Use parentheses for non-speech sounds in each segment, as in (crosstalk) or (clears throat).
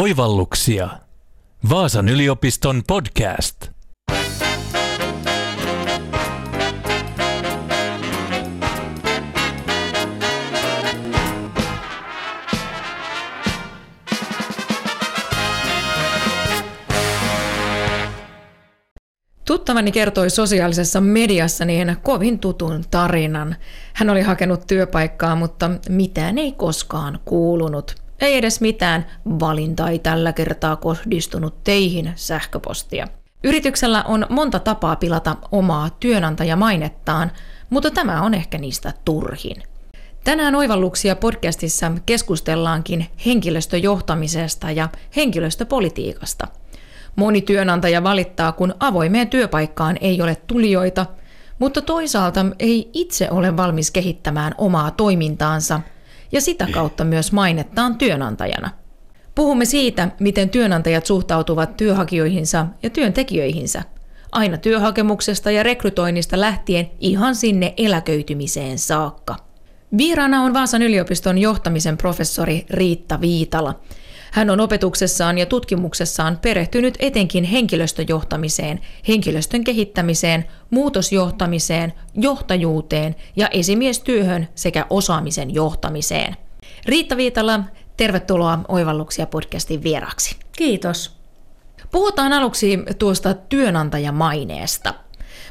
Oivalluksia. Vaasan yliopiston podcast. Tuttavani kertoi sosiaalisessa mediassa niin kovin tutun tarinan. Hän oli hakenut työpaikkaa, mutta mitään ei koskaan kuulunut. Ei edes mitään valinta ei tällä kertaa kohdistunut teihin sähköpostia. Yrityksellä on monta tapaa pilata omaa työnantajamainettaan, mutta tämä on ehkä niistä turhin. Tänään Oivalluksia podcastissa keskustellaankin henkilöstöjohtamisesta ja henkilöstöpolitiikasta. Moni työnantaja valittaa, kun avoimeen työpaikkaan ei ole tulijoita, mutta toisaalta ei itse ole valmis kehittämään omaa toimintaansa – ja sitä kautta myös mainettaan työnantajana. Puhumme siitä, miten työnantajat suhtautuvat työhakijoihinsa ja työntekijöihinsä, aina työhakemuksesta ja rekrytoinnista lähtien ihan sinne eläköitymiseen saakka. Vieraana on Vaasan yliopiston johtamisen professori Riitta Viitala. Hän on opetuksessaan ja tutkimuksessaan perehtynyt etenkin henkilöstöjohtamiseen, henkilöstön kehittämiseen, muutosjohtamiseen, johtajuuteen ja esimiestyöhön sekä osaamisen johtamiseen. Riitta Viitala, tervetuloa Oivalluksia podcastin vieraksi. Kiitos. Puhutaan aluksi tuosta työnantajamaineesta.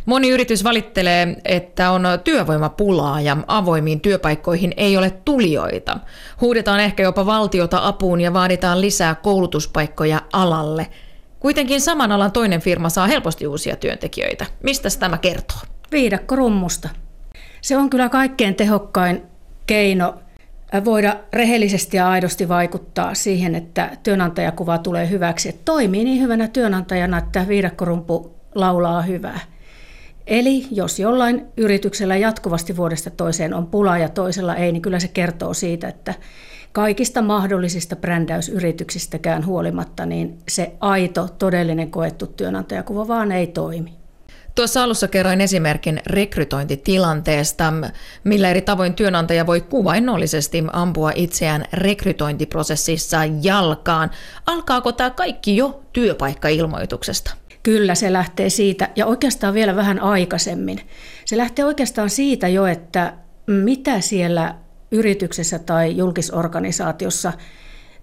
Moni yritys valittelee, että on työvoimapulaa ja avoimiin työpaikkoihin ei ole tulijoita. Huudetaan ehkä jopa valtiota apuun ja vaaditaan lisää koulutuspaikkoja alalle. Kuitenkin saman alan toinen firma saa helposti uusia työntekijöitä. Mistä tämä kertoo? Viidakko rummusta. Se on kyllä kaikkein tehokkain keino voida rehellisesti ja aidosti vaikuttaa siihen, että työnantajakuva tulee hyväksi. Että toimii niin hyvänä työnantajana, että viidakkorumpu laulaa hyvää. Eli jos jollain yrityksellä jatkuvasti vuodesta toiseen on pula ja toisella ei, niin kyllä se kertoo siitä, että kaikista mahdollisista brändäysyrityksistäkään huolimatta, niin se aito, todellinen koettu työnantajakuva vaan ei toimi. Tuossa alussa kerroin esimerkin rekrytointitilanteesta, millä eri tavoin työnantaja voi kuvainnollisesti ampua itseään rekrytointiprosessissa jalkaan. Alkaako tämä kaikki jo työpaikkailmoituksesta? Kyllä se lähtee siitä, ja oikeastaan vielä vähän aikaisemmin. Se lähtee oikeastaan siitä jo, että mitä siellä yrityksessä tai julkisorganisaatiossa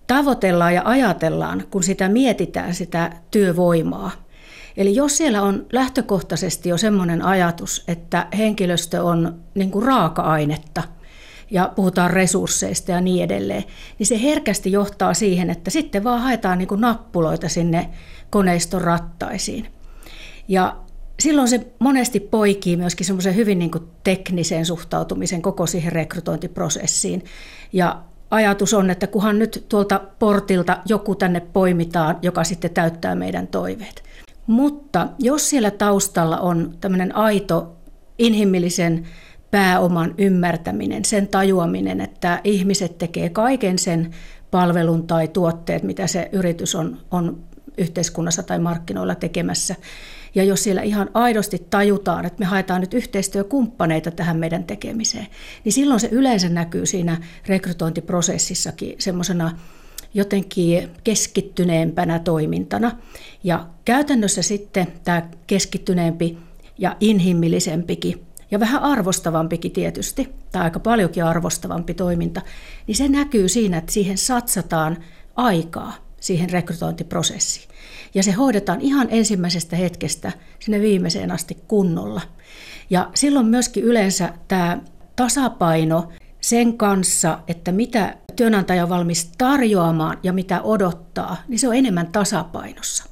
tavoitellaan ja ajatellaan, kun sitä mietitään, sitä työvoimaa. Eli jos siellä on lähtökohtaisesti jo semmoinen ajatus, että henkilöstö on niin kuin raaka-ainetta ja puhutaan resursseista ja niin edelleen, niin se herkästi johtaa siihen, että sitten vaan haetaan niin kuin nappuloita sinne koneiston rattaisiin. Ja silloin se monesti poikii myöskin semmoisen hyvin niin kuin teknisen suhtautumisen koko siihen rekrytointiprosessiin. Ja ajatus on, että kunhan nyt tuolta portilta joku tänne poimitaan, joka sitten täyttää meidän toiveet. Mutta jos siellä taustalla on tämmöinen aito inhimillisen pääoman ymmärtäminen, sen tajuaminen, että ihmiset tekee kaiken sen palvelun tai tuotteet, mitä se yritys on, on yhteiskunnassa tai markkinoilla tekemässä. Ja jos siellä ihan aidosti tajutaan, että me haetaan nyt yhteistyökumppaneita tähän meidän tekemiseen, niin silloin se yleensä näkyy siinä rekrytointiprosessissakin semmoisena jotenkin keskittyneempänä toimintana. Ja käytännössä sitten tämä keskittyneempi ja inhimillisempikin ja vähän arvostavampikin tietysti, tai aika paljonkin arvostavampi toiminta, niin se näkyy siinä, että siihen satsataan aikaa siihen rekrytointiprosessiin. Ja se hoidetaan ihan ensimmäisestä hetkestä sinne viimeiseen asti kunnolla. Ja silloin myöskin yleensä tämä tasapaino sen kanssa, että mitä työnantaja on valmis tarjoamaan ja mitä odottaa, niin se on enemmän tasapainossa.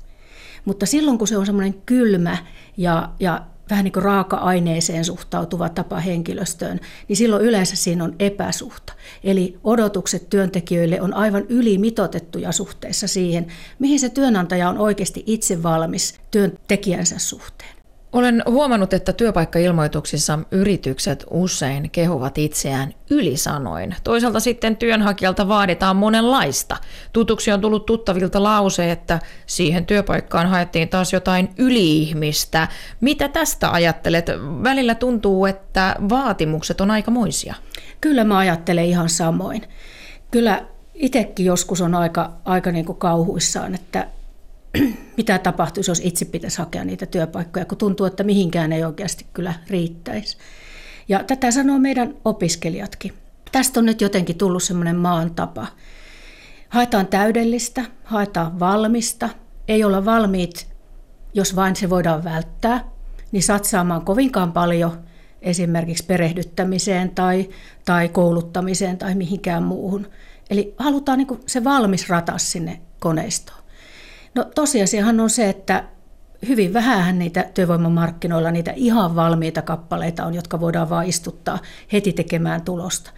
Mutta silloin kun se on semmoinen kylmä ja, ja vähän niin kuin raaka-aineeseen suhtautuva tapa henkilöstöön, niin silloin yleensä siinä on epäsuhta. Eli odotukset työntekijöille on aivan ylimitotettuja suhteessa siihen, mihin se työnantaja on oikeasti itse valmis työntekijänsä suhteen. Olen huomannut, että työpaikkailmoituksissa yritykset usein kehuvat itseään ylisanoin. Toisaalta sitten työnhakijalta vaaditaan monenlaista. Tutuksi on tullut tuttavilta lause, että siihen työpaikkaan haettiin taas jotain yliihmistä. Mitä tästä ajattelet? Välillä tuntuu, että vaatimukset on aikamoisia. Kyllä mä ajattelen ihan samoin. Kyllä itsekin joskus on aika, aika niin kuin kauhuissaan, että mitä tapahtuisi, jos itse pitäisi hakea niitä työpaikkoja, kun tuntuu, että mihinkään ei oikeasti kyllä riittäisi. Ja tätä sanoo meidän opiskelijatkin. Tästä on nyt jotenkin tullut semmoinen maan tapa. Haetaan täydellistä, haetaan valmista, ei olla valmiit, jos vain se voidaan välttää, niin satsaamaan kovinkaan paljon esimerkiksi perehdyttämiseen tai, tai kouluttamiseen tai mihinkään muuhun. Eli halutaan niin se valmis ratas sinne koneistoon. No tosiasiahan on se, että hyvin vähän niitä työvoimamarkkinoilla niitä ihan valmiita kappaleita on, jotka voidaan vain istuttaa heti tekemään tulosta.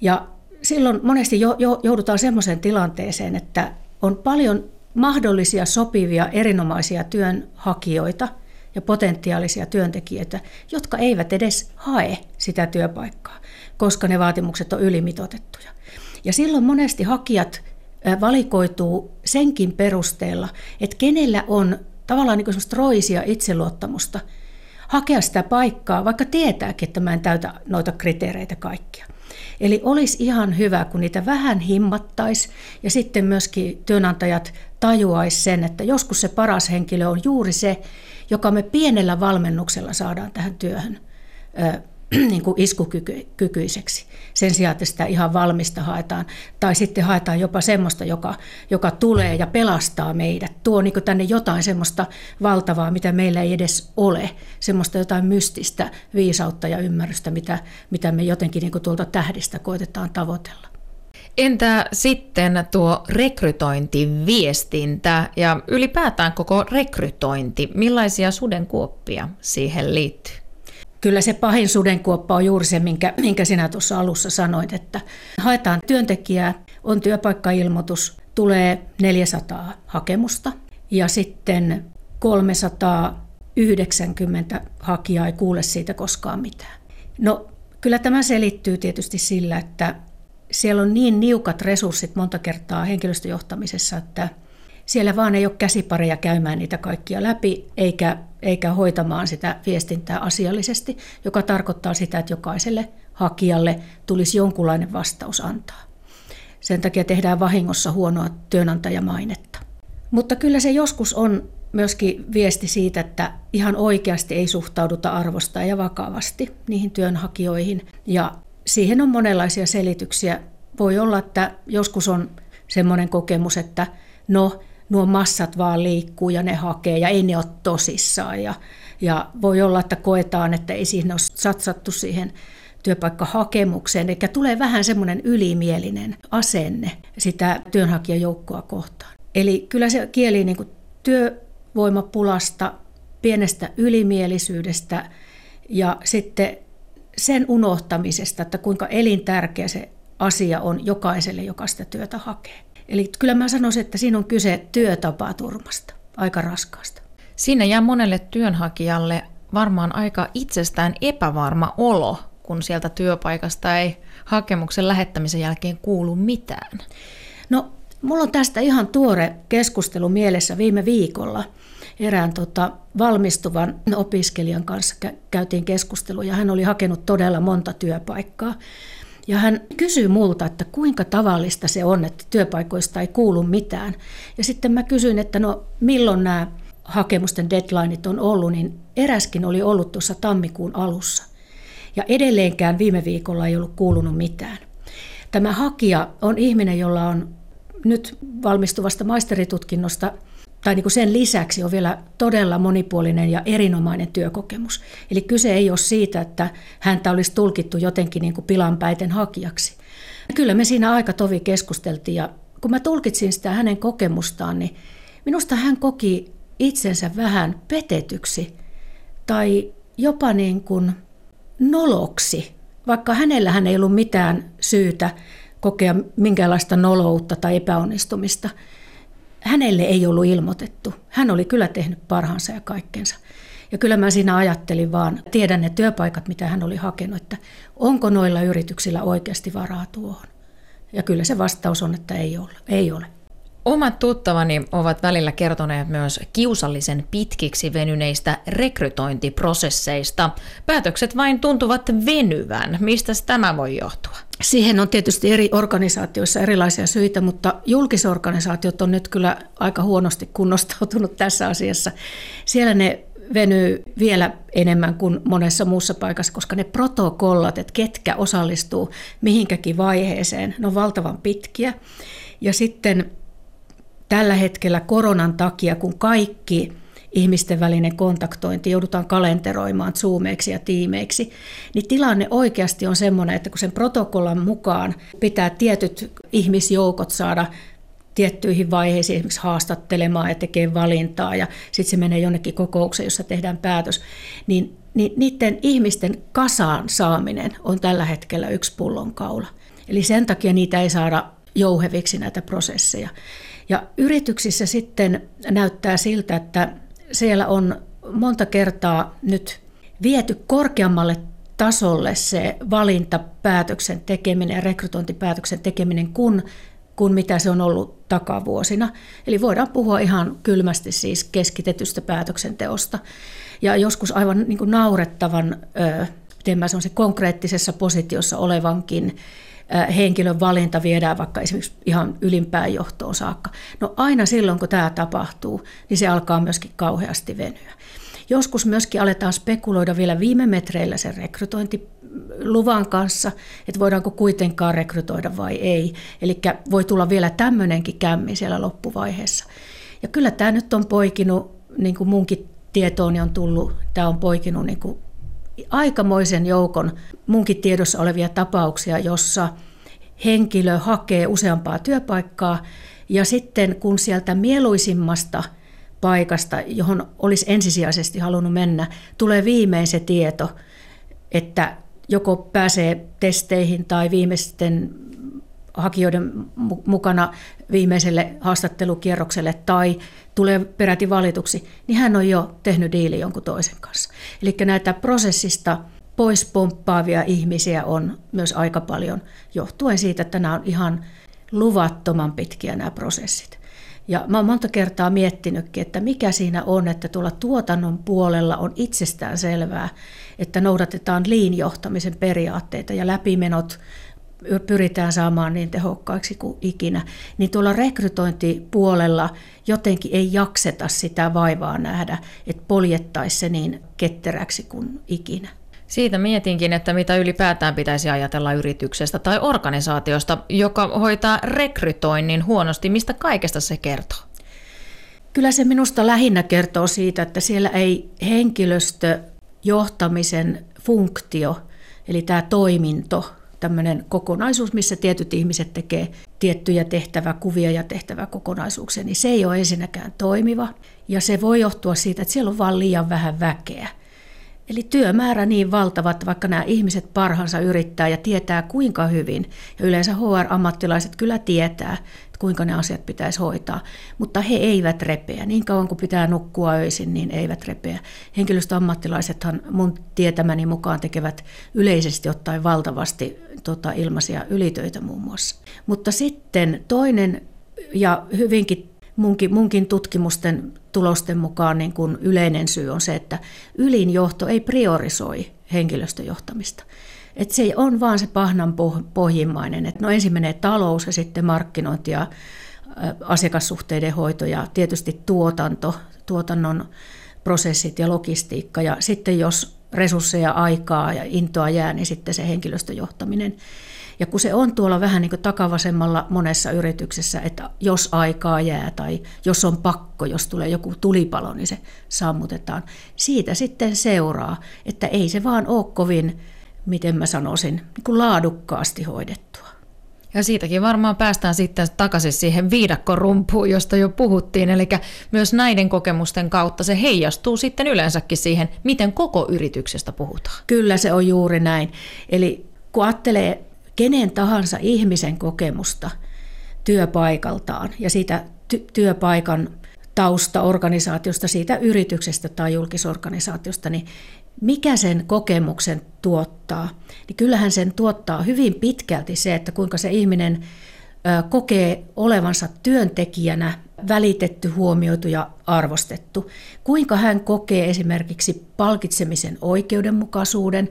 Ja silloin monesti jo, jo, joudutaan sellaiseen tilanteeseen, että on paljon mahdollisia sopivia erinomaisia työnhakijoita ja potentiaalisia työntekijöitä, jotka eivät edes hae sitä työpaikkaa, koska ne vaatimukset on ylimitotettuja. Ja silloin monesti hakijat valikoituu senkin perusteella, että kenellä on tavallaan niin roisia itseluottamusta hakea sitä paikkaa, vaikka tietääkin, että mä en täytä noita kriteereitä kaikkia. Eli olisi ihan hyvä, kun niitä vähän himmattaisi ja sitten myöskin työnantajat tajuaisi sen, että joskus se paras henkilö on juuri se, joka me pienellä valmennuksella saadaan tähän työhön (clears throat) niin kuin iskukykyiseksi sen sijaan, että sitä ihan valmista haetaan. Tai sitten haetaan jopa semmoista, joka, joka tulee ja pelastaa meidät, tuo niin tänne jotain semmoista valtavaa, mitä meillä ei edes ole, semmoista jotain mystistä viisautta ja ymmärrystä, mitä, mitä me jotenkin niin tuolta tähdistä koitetaan tavoitella. Entä sitten tuo rekrytointiviestintä ja ylipäätään koko rekrytointi? Millaisia sudenkuoppia siihen liittyy? Kyllä se pahin sudenkuoppa on juuri se, minkä, minkä sinä tuossa alussa sanoit, että haetaan työntekijää, on työpaikkailmoitus, tulee 400 hakemusta ja sitten 390 hakijaa ei kuule siitä koskaan mitään. No kyllä tämä selittyy tietysti sillä, että siellä on niin niukat resurssit monta kertaa henkilöstöjohtamisessa, että siellä vaan ei ole käsipareja käymään niitä kaikkia läpi, eikä, eikä hoitamaan sitä viestintää asiallisesti, joka tarkoittaa sitä, että jokaiselle hakijalle tulisi jonkunlainen vastaus antaa. Sen takia tehdään vahingossa huonoa työnantajamainetta. Mutta kyllä se joskus on myöskin viesti siitä, että ihan oikeasti ei suhtauduta arvosta ja vakavasti niihin työnhakijoihin. Ja siihen on monenlaisia selityksiä. Voi olla, että joskus on semmoinen kokemus, että no, nuo massat vaan liikkuu ja ne hakee ja ei ne ole tosissaan. Ja, ja voi olla, että koetaan, että ei siihen ole satsattu siihen työpaikkahakemukseen, eli tulee vähän semmoinen ylimielinen asenne sitä työnhakijajoukkoa kohtaan. Eli kyllä se kieli niin kuin työvoimapulasta, pienestä ylimielisyydestä ja sitten sen unohtamisesta, että kuinka elintärkeä se asia on jokaiselle, joka sitä työtä hakee. Eli kyllä mä sanoisin, että siinä on kyse työtapaturmasta, aika raskaasta. Siinä jää monelle työnhakijalle varmaan aika itsestään epävarma olo, kun sieltä työpaikasta ei hakemuksen lähettämisen jälkeen kuulu mitään. No, mulla on tästä ihan tuore keskustelu mielessä viime viikolla. Erään tota, valmistuvan opiskelijan kanssa käytiin keskustelu ja hän oli hakenut todella monta työpaikkaa. Ja hän kysyy multa, että kuinka tavallista se on, että työpaikoista ei kuulu mitään. Ja sitten mä kysyin, että no milloin nämä hakemusten deadlineit on ollut, niin eräskin oli ollut tuossa tammikuun alussa. Ja edelleenkään viime viikolla ei ollut kuulunut mitään. Tämä hakija on ihminen, jolla on nyt valmistuvasta maisteritutkinnosta tai niin kuin sen lisäksi on vielä todella monipuolinen ja erinomainen työkokemus. Eli kyse ei ole siitä, että häntä olisi tulkittu jotenkin niin kuin pilanpäiten hakijaksi. Kyllä me siinä aika tovi keskusteltiin ja kun mä tulkitsin sitä hänen kokemustaan, niin minusta hän koki itsensä vähän petetyksi tai jopa niin kuin noloksi, vaikka hänellähän ei ollut mitään syytä kokea minkäänlaista noloutta tai epäonnistumista – hänelle ei ollut ilmoitettu. Hän oli kyllä tehnyt parhaansa ja kaikkensa. Ja kyllä mä siinä ajattelin vaan, tiedän ne työpaikat, mitä hän oli hakenut, että onko noilla yrityksillä oikeasti varaa tuohon. Ja kyllä se vastaus on, että ei ole. Ei ole. Omat tuttavani ovat välillä kertoneet myös kiusallisen pitkiksi venyneistä rekrytointiprosesseista. Päätökset vain tuntuvat venyvän. Mistä tämä voi johtua? Siihen on tietysti eri organisaatioissa erilaisia syitä, mutta julkisorganisaatiot on nyt kyllä aika huonosti kunnostautunut tässä asiassa. Siellä ne venyy vielä enemmän kuin monessa muussa paikassa, koska ne protokollat, että ketkä osallistuu mihinkäkin vaiheeseen, ne on valtavan pitkiä. Ja sitten tällä hetkellä koronan takia, kun kaikki ihmisten välinen kontaktointi joudutaan kalenteroimaan zoomeiksi ja tiimeiksi, niin tilanne oikeasti on sellainen, että kun sen protokollan mukaan pitää tietyt ihmisjoukot saada tiettyihin vaiheisiin esimerkiksi haastattelemaan ja tekemään valintaa ja sitten se menee jonnekin kokoukseen, jossa tehdään päätös, niin, niin niiden ihmisten kasaan saaminen on tällä hetkellä yksi pullonkaula. Eli sen takia niitä ei saada jouheviksi näitä prosesseja. Ja yrityksissä sitten näyttää siltä, että siellä on monta kertaa nyt viety korkeammalle tasolle se valintapäätöksen tekeminen ja rekrytointipäätöksen tekeminen kuin, kuin mitä se on ollut takavuosina. Eli voidaan puhua ihan kylmästi siis keskitetystä päätöksenteosta. Ja joskus aivan niin kuin naurettavan, miten mä se konkreettisessa positiossa olevankin henkilön valinta viedään vaikka esimerkiksi ihan ylimpään johtoon saakka. No aina silloin, kun tämä tapahtuu, niin se alkaa myöskin kauheasti venyä. Joskus myöskin aletaan spekuloida vielä viime metreillä sen rekrytointiluvan kanssa, että voidaanko kuitenkaan rekrytoida vai ei. Eli voi tulla vielä tämmöinenkin kämmi siellä loppuvaiheessa. Ja kyllä tämä nyt on poikinut, niin kuin munkin tietooni on tullut, tämä on poikinut niin kuin aikamoisen joukon munkin tiedossa olevia tapauksia, jossa henkilö hakee useampaa työpaikkaa ja sitten kun sieltä mieluisimmasta paikasta, johon olisi ensisijaisesti halunnut mennä, tulee viimein se tieto, että joko pääsee testeihin tai viimeisten hakijoiden mukana viimeiselle haastattelukierrokselle tai tulee peräti valituksi, niin hän on jo tehnyt diili jonkun toisen kanssa. Eli näitä prosessista pois pomppaavia ihmisiä on myös aika paljon, johtuen siitä, että nämä on ihan luvattoman pitkiä nämä prosessit. Ja mä oon monta kertaa miettinytkin, että mikä siinä on, että tuolla tuotannon puolella on itsestään selvää, että noudatetaan liinjohtamisen periaatteita ja läpimenot pyritään saamaan niin tehokkaiksi kuin ikinä, niin tuolla rekrytointipuolella jotenkin ei jakseta sitä vaivaa nähdä, että poljettaisi se niin ketteräksi kuin ikinä. Siitä mietinkin, että mitä ylipäätään pitäisi ajatella yrityksestä tai organisaatiosta, joka hoitaa rekrytoinnin huonosti. Mistä kaikesta se kertoo? Kyllä se minusta lähinnä kertoo siitä, että siellä ei henkilöstöjohtamisen funktio, eli tämä toiminto, tämmöinen kokonaisuus, missä tietyt ihmiset tekee tiettyjä tehtäväkuvia ja tehtäväkokonaisuuksia, niin se ei ole ensinnäkään toimiva. Ja se voi johtua siitä, että siellä on vain liian vähän väkeä. Eli työmäärä niin valtava, että vaikka nämä ihmiset parhansa yrittää ja tietää kuinka hyvin, ja yleensä HR-ammattilaiset kyllä tietää, että kuinka ne asiat pitäisi hoitaa, mutta he eivät repeä. Niin kauan kuin pitää nukkua öisin, niin eivät repeä. Henkilöstöammattilaisethan mun tietämäni mukaan tekevät yleisesti ottaen valtavasti tota, ilmaisia ylitöitä muun muassa. Mutta sitten toinen ja hyvinkin munkin, munkin tutkimusten tulosten mukaan niin kuin yleinen syy on se, että ylin johto ei priorisoi henkilöstöjohtamista. Et se on vaan se pahnan pohjimmainen, että no ensin menee talous ja sitten markkinointi ja asiakassuhteiden hoito ja tietysti tuotanto, tuotannon prosessit ja logistiikka. Ja sitten jos resursseja, aikaa ja intoa jää, niin sitten se henkilöstöjohtaminen. Ja kun se on tuolla vähän niin kuin takavasemmalla monessa yrityksessä, että jos aikaa jää tai jos on pakko, jos tulee joku tulipalo, niin se sammutetaan. Siitä sitten seuraa, että ei se vaan ole kovin, miten mä sanoisin, niin kuin laadukkaasti hoidettua. Ja siitäkin varmaan päästään sitten takaisin siihen viidakkorumpuun, josta jo puhuttiin. Eli myös näiden kokemusten kautta se heijastuu sitten yleensäkin siihen, miten koko yrityksestä puhutaan. Kyllä se on juuri näin. Eli kun ajattelee kenen tahansa ihmisen kokemusta työpaikaltaan ja siitä ty- työpaikan taustaorganisaatiosta, siitä yrityksestä tai julkisorganisaatiosta, niin mikä sen kokemuksen tuottaa, niin kyllähän sen tuottaa hyvin pitkälti se, että kuinka se ihminen kokee olevansa työntekijänä välitetty, huomioitu ja arvostettu. Kuinka hän kokee esimerkiksi palkitsemisen oikeudenmukaisuuden,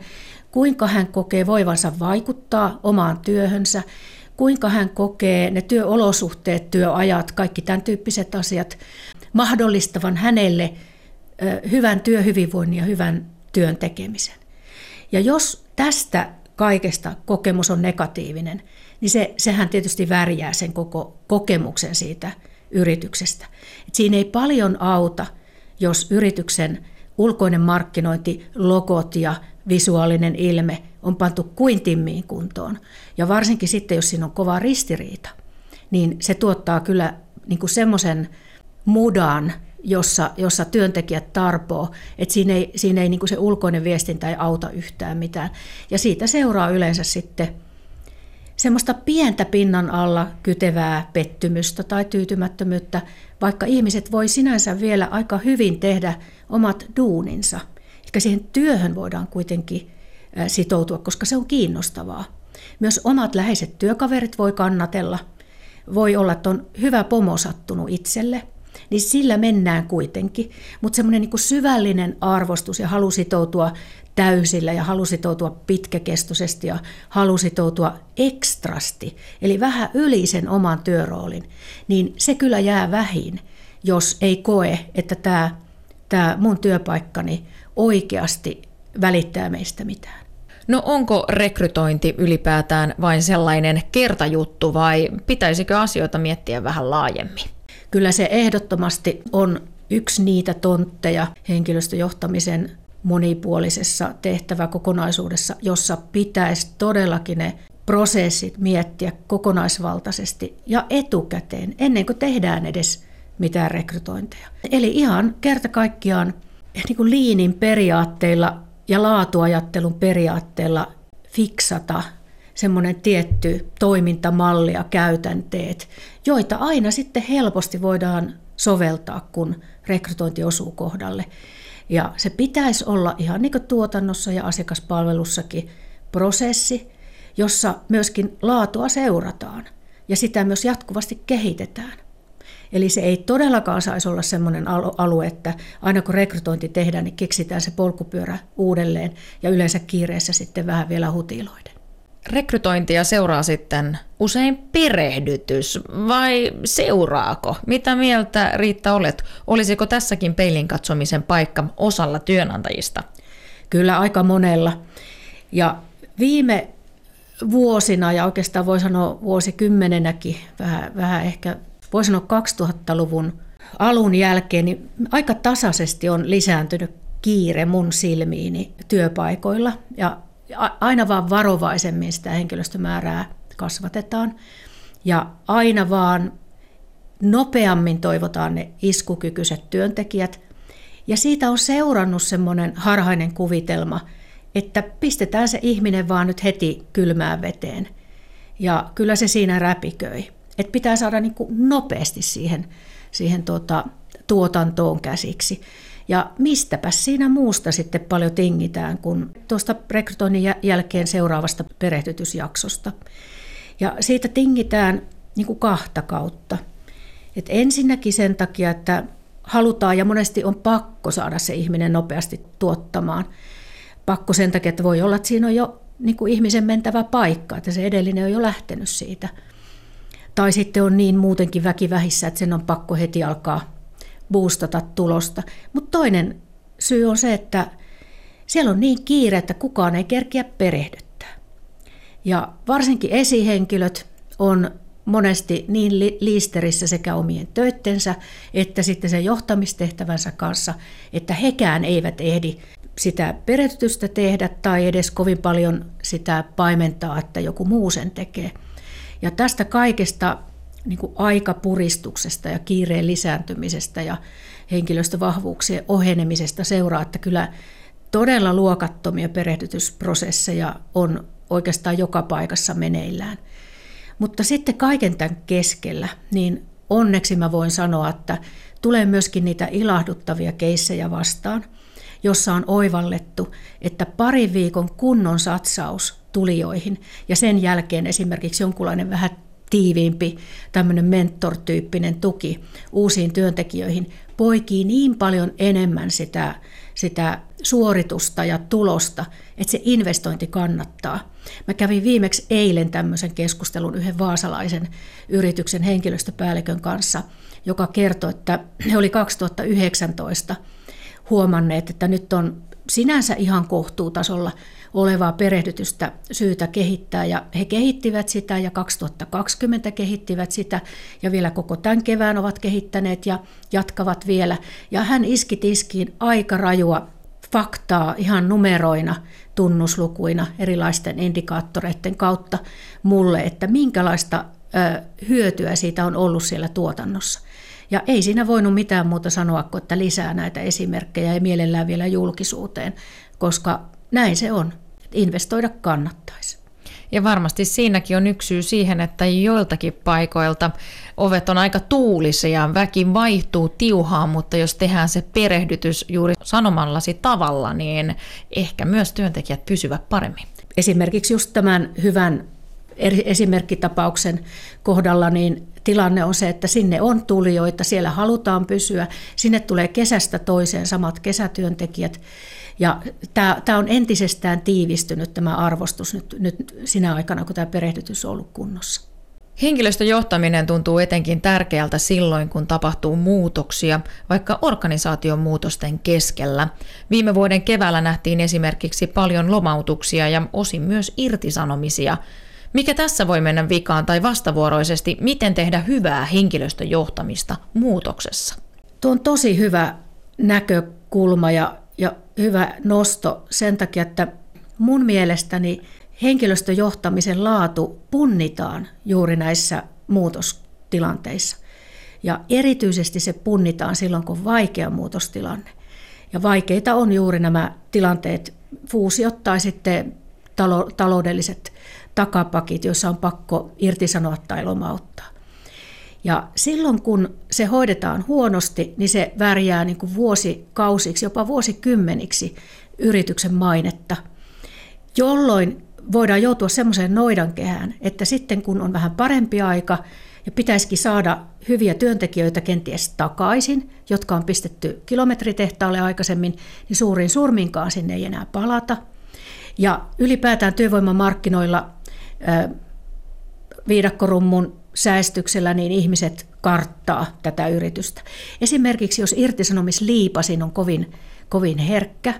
kuinka hän kokee voivansa vaikuttaa omaan työhönsä, kuinka hän kokee ne työolosuhteet, työajat, kaikki tämän tyyppiset asiat mahdollistavan hänelle hyvän työhyvinvoinnin ja hyvän työn tekemisen. Ja jos tästä kaikesta kokemus on negatiivinen, niin se, sehän tietysti värjää sen koko kokemuksen siitä yrityksestä. Et siinä ei paljon auta, jos yrityksen ulkoinen markkinointi, logot ja visuaalinen ilme on pantu kuin timmiin kuntoon. Ja varsinkin sitten, jos siinä on kova ristiriita, niin se tuottaa kyllä niin semmoisen mudan, jossa, jossa työntekijät tarpoo, että siinä ei, siinä ei niin se ulkoinen viestintä ei auta yhtään mitään. Ja siitä seuraa yleensä sitten semmoista pientä pinnan alla kytevää pettymystä tai tyytymättömyyttä, vaikka ihmiset voi sinänsä vielä aika hyvin tehdä omat duuninsa. Eli siihen työhön voidaan kuitenkin sitoutua, koska se on kiinnostavaa. Myös omat läheiset työkaverit voi kannatella. Voi olla, että on hyvä pomo sattunut itselle – niin sillä mennään kuitenkin. Mutta semmoinen niin syvällinen arvostus ja halu sitoutua täysillä ja halu sitoutua pitkäkestoisesti ja halu sitoutua ekstrasti, eli vähän yli sen oman työroolin, niin se kyllä jää vähin, jos ei koe, että tämä, tämä mun työpaikkani oikeasti välittää meistä mitään. No onko rekrytointi ylipäätään vain sellainen kertajuttu vai pitäisikö asioita miettiä vähän laajemmin? Kyllä se ehdottomasti on yksi niitä tontteja henkilöstöjohtamisen monipuolisessa tehtäväkokonaisuudessa, jossa pitäisi todellakin ne prosessit miettiä kokonaisvaltaisesti ja etukäteen, ennen kuin tehdään edes mitään rekrytointeja. Eli ihan kerta kaikkiaan niin kuin liinin periaatteilla ja laatuajattelun periaatteella fiksata semmoinen tietty toimintamalli ja käytänteet, joita aina sitten helposti voidaan soveltaa, kun rekrytointi osuu kohdalle. Ja se pitäisi olla ihan niin kuin tuotannossa ja asiakaspalvelussakin prosessi, jossa myöskin laatua seurataan ja sitä myös jatkuvasti kehitetään. Eli se ei todellakaan saisi olla sellainen alue, että aina kun rekrytointi tehdään, niin keksitään se polkupyörä uudelleen ja yleensä kiireessä sitten vähän vielä hutiloiden. Rekrytointia seuraa sitten usein perehdytys vai seuraako? Mitä mieltä Riitta olet? Olisiko tässäkin peilin katsomisen paikka osalla työnantajista? Kyllä aika monella. Ja viime vuosina ja oikeastaan voi sanoa vuosikymmenenäkin, vähän, vähän ehkä voi sanoa 2000-luvun alun jälkeen, niin aika tasaisesti on lisääntynyt kiire mun silmiini työpaikoilla. Ja aina vaan varovaisemmin sitä henkilöstömäärää kasvatetaan ja aina vaan nopeammin toivotaan ne iskukykyiset työntekijät. Ja siitä on seurannut semmoinen harhainen kuvitelma, että pistetään se ihminen vaan nyt heti kylmään veteen. Ja kyllä se siinä räpiköi. Että pitää saada niin kuin nopeasti siihen, siihen tuota, tuotantoon käsiksi. Ja mistäpä siinä muusta sitten paljon tingitään kuin tuosta rekrytoinnin jälkeen seuraavasta perehdytysjaksosta. Ja siitä tingitään niin kuin kahta kautta. Et ensinnäkin sen takia, että halutaan ja monesti on pakko saada se ihminen nopeasti tuottamaan. Pakko sen takia, että voi olla, että siinä on jo niin kuin ihmisen mentävä paikka, että se edellinen on jo lähtenyt siitä. Tai sitten on niin muutenkin väkivähissä, että sen on pakko heti alkaa boostata tulosta. Mutta toinen syy on se, että siellä on niin kiire, että kukaan ei kerkiä perehdyttää. Ja varsinkin esihenkilöt on monesti niin liisterissä sekä omien töittensä että sitten sen johtamistehtävänsä kanssa, että hekään eivät ehdi sitä perehdytystä tehdä tai edes kovin paljon sitä paimentaa, että joku muu sen tekee. Ja tästä kaikesta niin kuin aikapuristuksesta ja kiireen lisääntymisestä ja henkilöstövahvuuksien ohenemisesta seuraa, että kyllä todella luokattomia perehdytysprosesseja on oikeastaan joka paikassa meneillään. Mutta sitten kaiken tämän keskellä, niin onneksi mä voin sanoa, että tulee myöskin niitä ilahduttavia keissejä vastaan, jossa on oivallettu, että pari viikon kunnon satsaus tulijoihin ja sen jälkeen esimerkiksi jonkunlainen vähän tiiviimpi tämmöinen mentor-tyyppinen tuki uusiin työntekijöihin poikii niin paljon enemmän sitä, sitä suoritusta ja tulosta, että se investointi kannattaa. Mä kävin viimeksi eilen tämmöisen keskustelun yhden vaasalaisen yrityksen henkilöstöpäällikön kanssa, joka kertoi, että he oli 2019 huomanneet, että nyt on sinänsä ihan kohtuutasolla olevaa perehdytystä syytä kehittää ja he kehittivät sitä ja 2020 kehittivät sitä ja vielä koko tämän kevään ovat kehittäneet ja jatkavat vielä. Ja hän iski tiskiin aika rajua faktaa ihan numeroina, tunnuslukuina, erilaisten indikaattoreiden kautta mulle, että minkälaista hyötyä siitä on ollut siellä tuotannossa. Ja ei siinä voinut mitään muuta sanoa kuin, että lisää näitä esimerkkejä ja mielellään vielä julkisuuteen, koska näin se on. Investoida kannattaisi. Ja varmasti siinäkin on yksi syy siihen, että joiltakin paikoilta ovet on aika tuulisia, väki vaihtuu tiuhaan, mutta jos tehdään se perehdytys juuri sanomallasi tavalla, niin ehkä myös työntekijät pysyvät paremmin. Esimerkiksi just tämän hyvän esimerkkitapauksen kohdalla, niin tilanne on se, että sinne on tulijoita, siellä halutaan pysyä, sinne tulee kesästä toiseen samat kesätyöntekijät, ja tämä, tämä on entisestään tiivistynyt tämä arvostus nyt, nyt sinä aikana, kun tämä perehdytys on ollut kunnossa. Henkilöstöjohtaminen tuntuu etenkin tärkeältä silloin, kun tapahtuu muutoksia, vaikka organisaation muutosten keskellä. Viime vuoden keväällä nähtiin esimerkiksi paljon lomautuksia ja osin myös irtisanomisia. Mikä tässä voi mennä vikaan tai vastavuoroisesti, miten tehdä hyvää henkilöstöjohtamista muutoksessa? Tuo on tosi hyvä näkökulma ja, ja hyvä nosto sen takia, että mun mielestäni henkilöstöjohtamisen laatu punnitaan juuri näissä muutostilanteissa. Ja erityisesti se punnitaan silloin, kun on vaikea muutostilanne. Ja vaikeita on juuri nämä tilanteet, fuusiot tai sitten taloudelliset takapakit, joissa on pakko irtisanoa tai lomauttaa. Ja silloin kun se hoidetaan huonosti, niin se värjää niin kuin vuosikausiksi, jopa vuosikymmeniksi yrityksen mainetta, jolloin voidaan joutua semmoiseen noidankehään, että sitten kun on vähän parempi aika ja pitäisikin saada hyviä työntekijöitä kenties takaisin, jotka on pistetty kilometritehtaalle aikaisemmin, niin suurin surminkaan sinne ei enää palata. Ja ylipäätään työvoimamarkkinoilla viidakkorummun säästyksellä niin ihmiset karttaa tätä yritystä. Esimerkiksi jos irtisanomisliipasin on kovin, kovin herkkä,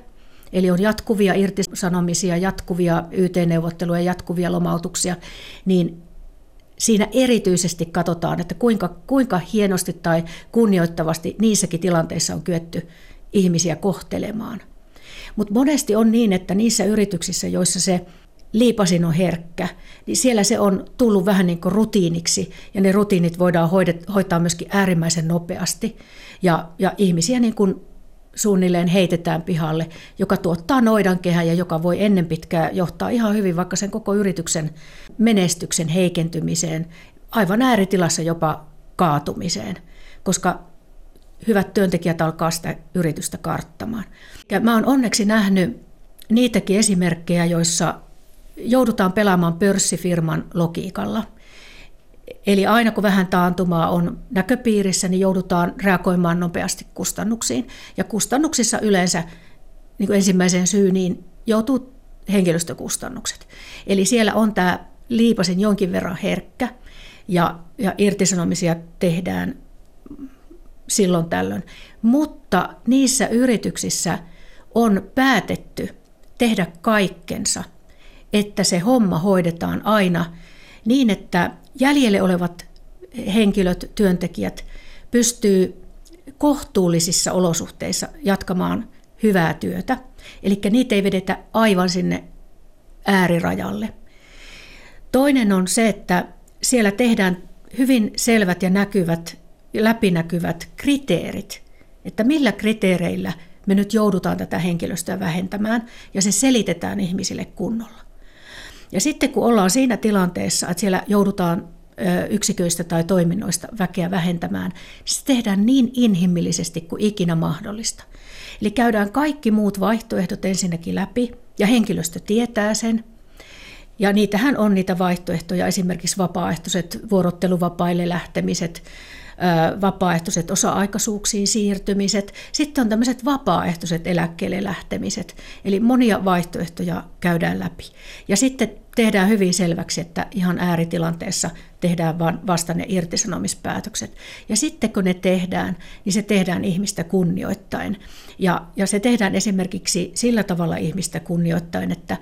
eli on jatkuvia irtisanomisia, jatkuvia YT-neuvotteluja, jatkuvia lomautuksia, niin siinä erityisesti katsotaan, että kuinka, kuinka hienosti tai kunnioittavasti niissäkin tilanteissa on kyetty ihmisiä kohtelemaan. Mutta monesti on niin, että niissä yrityksissä, joissa se liipasin on herkkä, niin siellä se on tullut vähän niin kuin rutiiniksi ja ne rutiinit voidaan hoitaa myöskin äärimmäisen nopeasti ja, ja ihmisiä niin kuin suunnilleen heitetään pihalle, joka tuottaa noidankehän ja joka voi ennen pitkää johtaa ihan hyvin vaikka sen koko yrityksen menestyksen heikentymiseen, aivan ääritilassa jopa kaatumiseen, koska hyvät työntekijät alkaa sitä yritystä karttamaan. Ja mä oon onneksi nähnyt niitäkin esimerkkejä, joissa joudutaan pelaamaan pörssifirman logiikalla. Eli aina kun vähän taantumaa on näköpiirissä, niin joudutaan reagoimaan nopeasti kustannuksiin. Ja kustannuksissa yleensä niin kuin ensimmäiseen syyniin joutuu henkilöstökustannukset. Eli siellä on tämä liipasin jonkin verran herkkä ja, ja irtisanomisia tehdään silloin tällöin. Mutta niissä yrityksissä on päätetty tehdä kaikkensa – että se homma hoidetaan aina niin, että jäljelle olevat henkilöt, työntekijät pystyy kohtuullisissa olosuhteissa jatkamaan hyvää työtä. Eli niitä ei vedetä aivan sinne äärirajalle. Toinen on se, että siellä tehdään hyvin selvät ja näkyvät läpinäkyvät kriteerit, että millä kriteereillä me nyt joudutaan tätä henkilöstöä vähentämään, ja se selitetään ihmisille kunnolla. Ja sitten kun ollaan siinä tilanteessa, että siellä joudutaan yksiköistä tai toiminnoista väkeä vähentämään, niin se tehdään niin inhimillisesti kuin ikinä mahdollista. Eli käydään kaikki muut vaihtoehdot ensinnäkin läpi, ja henkilöstö tietää sen. Ja niitähän on niitä vaihtoehtoja, esimerkiksi vapaaehtoiset vuorotteluvapaille lähtemiset, vapaaehtoiset osa-aikaisuuksiin siirtymiset. Sitten on tämmöiset vapaaehtoiset eläkkeelle lähtemiset. Eli monia vaihtoehtoja käydään läpi. Ja sitten tehdään hyvin selväksi, että ihan ääritilanteessa tehdään vasta ne irtisanomispäätökset. Ja sitten kun ne tehdään, niin se tehdään ihmistä kunnioittain. Ja, ja se tehdään esimerkiksi sillä tavalla ihmistä kunnioittain, että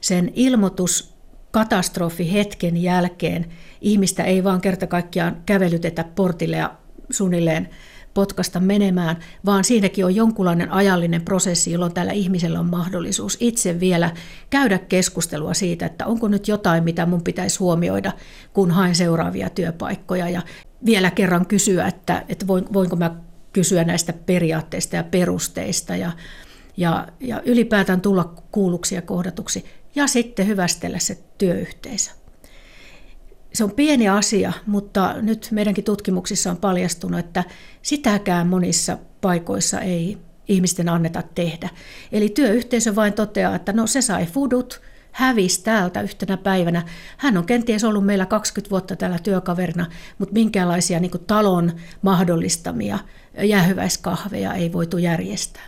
sen ilmoitus katastrofi hetken jälkeen ihmistä ei vaan kerta kaikkiaan kävelytetä portille ja suunnilleen potkasta menemään, vaan siinäkin on jonkunlainen ajallinen prosessi, jolloin tällä ihmisellä on mahdollisuus itse vielä käydä keskustelua siitä, että onko nyt jotain, mitä mun pitäisi huomioida, kun haen seuraavia työpaikkoja. Ja vielä kerran kysyä, että, että voinko mä kysyä näistä periaatteista ja perusteista ja, ja, ja ylipäätään tulla kuulluksi ja kohdatuksi ja sitten hyvästellä se työyhteisö. Se on pieni asia, mutta nyt meidänkin tutkimuksissa on paljastunut, että sitäkään monissa paikoissa ei ihmisten anneta tehdä. Eli työyhteisö vain toteaa, että no se sai fudut, hävisi täältä yhtenä päivänä. Hän on kenties ollut meillä 20 vuotta täällä työkaverina, mutta minkälaisia niin talon mahdollistamia jäähyväiskahveja ei voitu järjestää.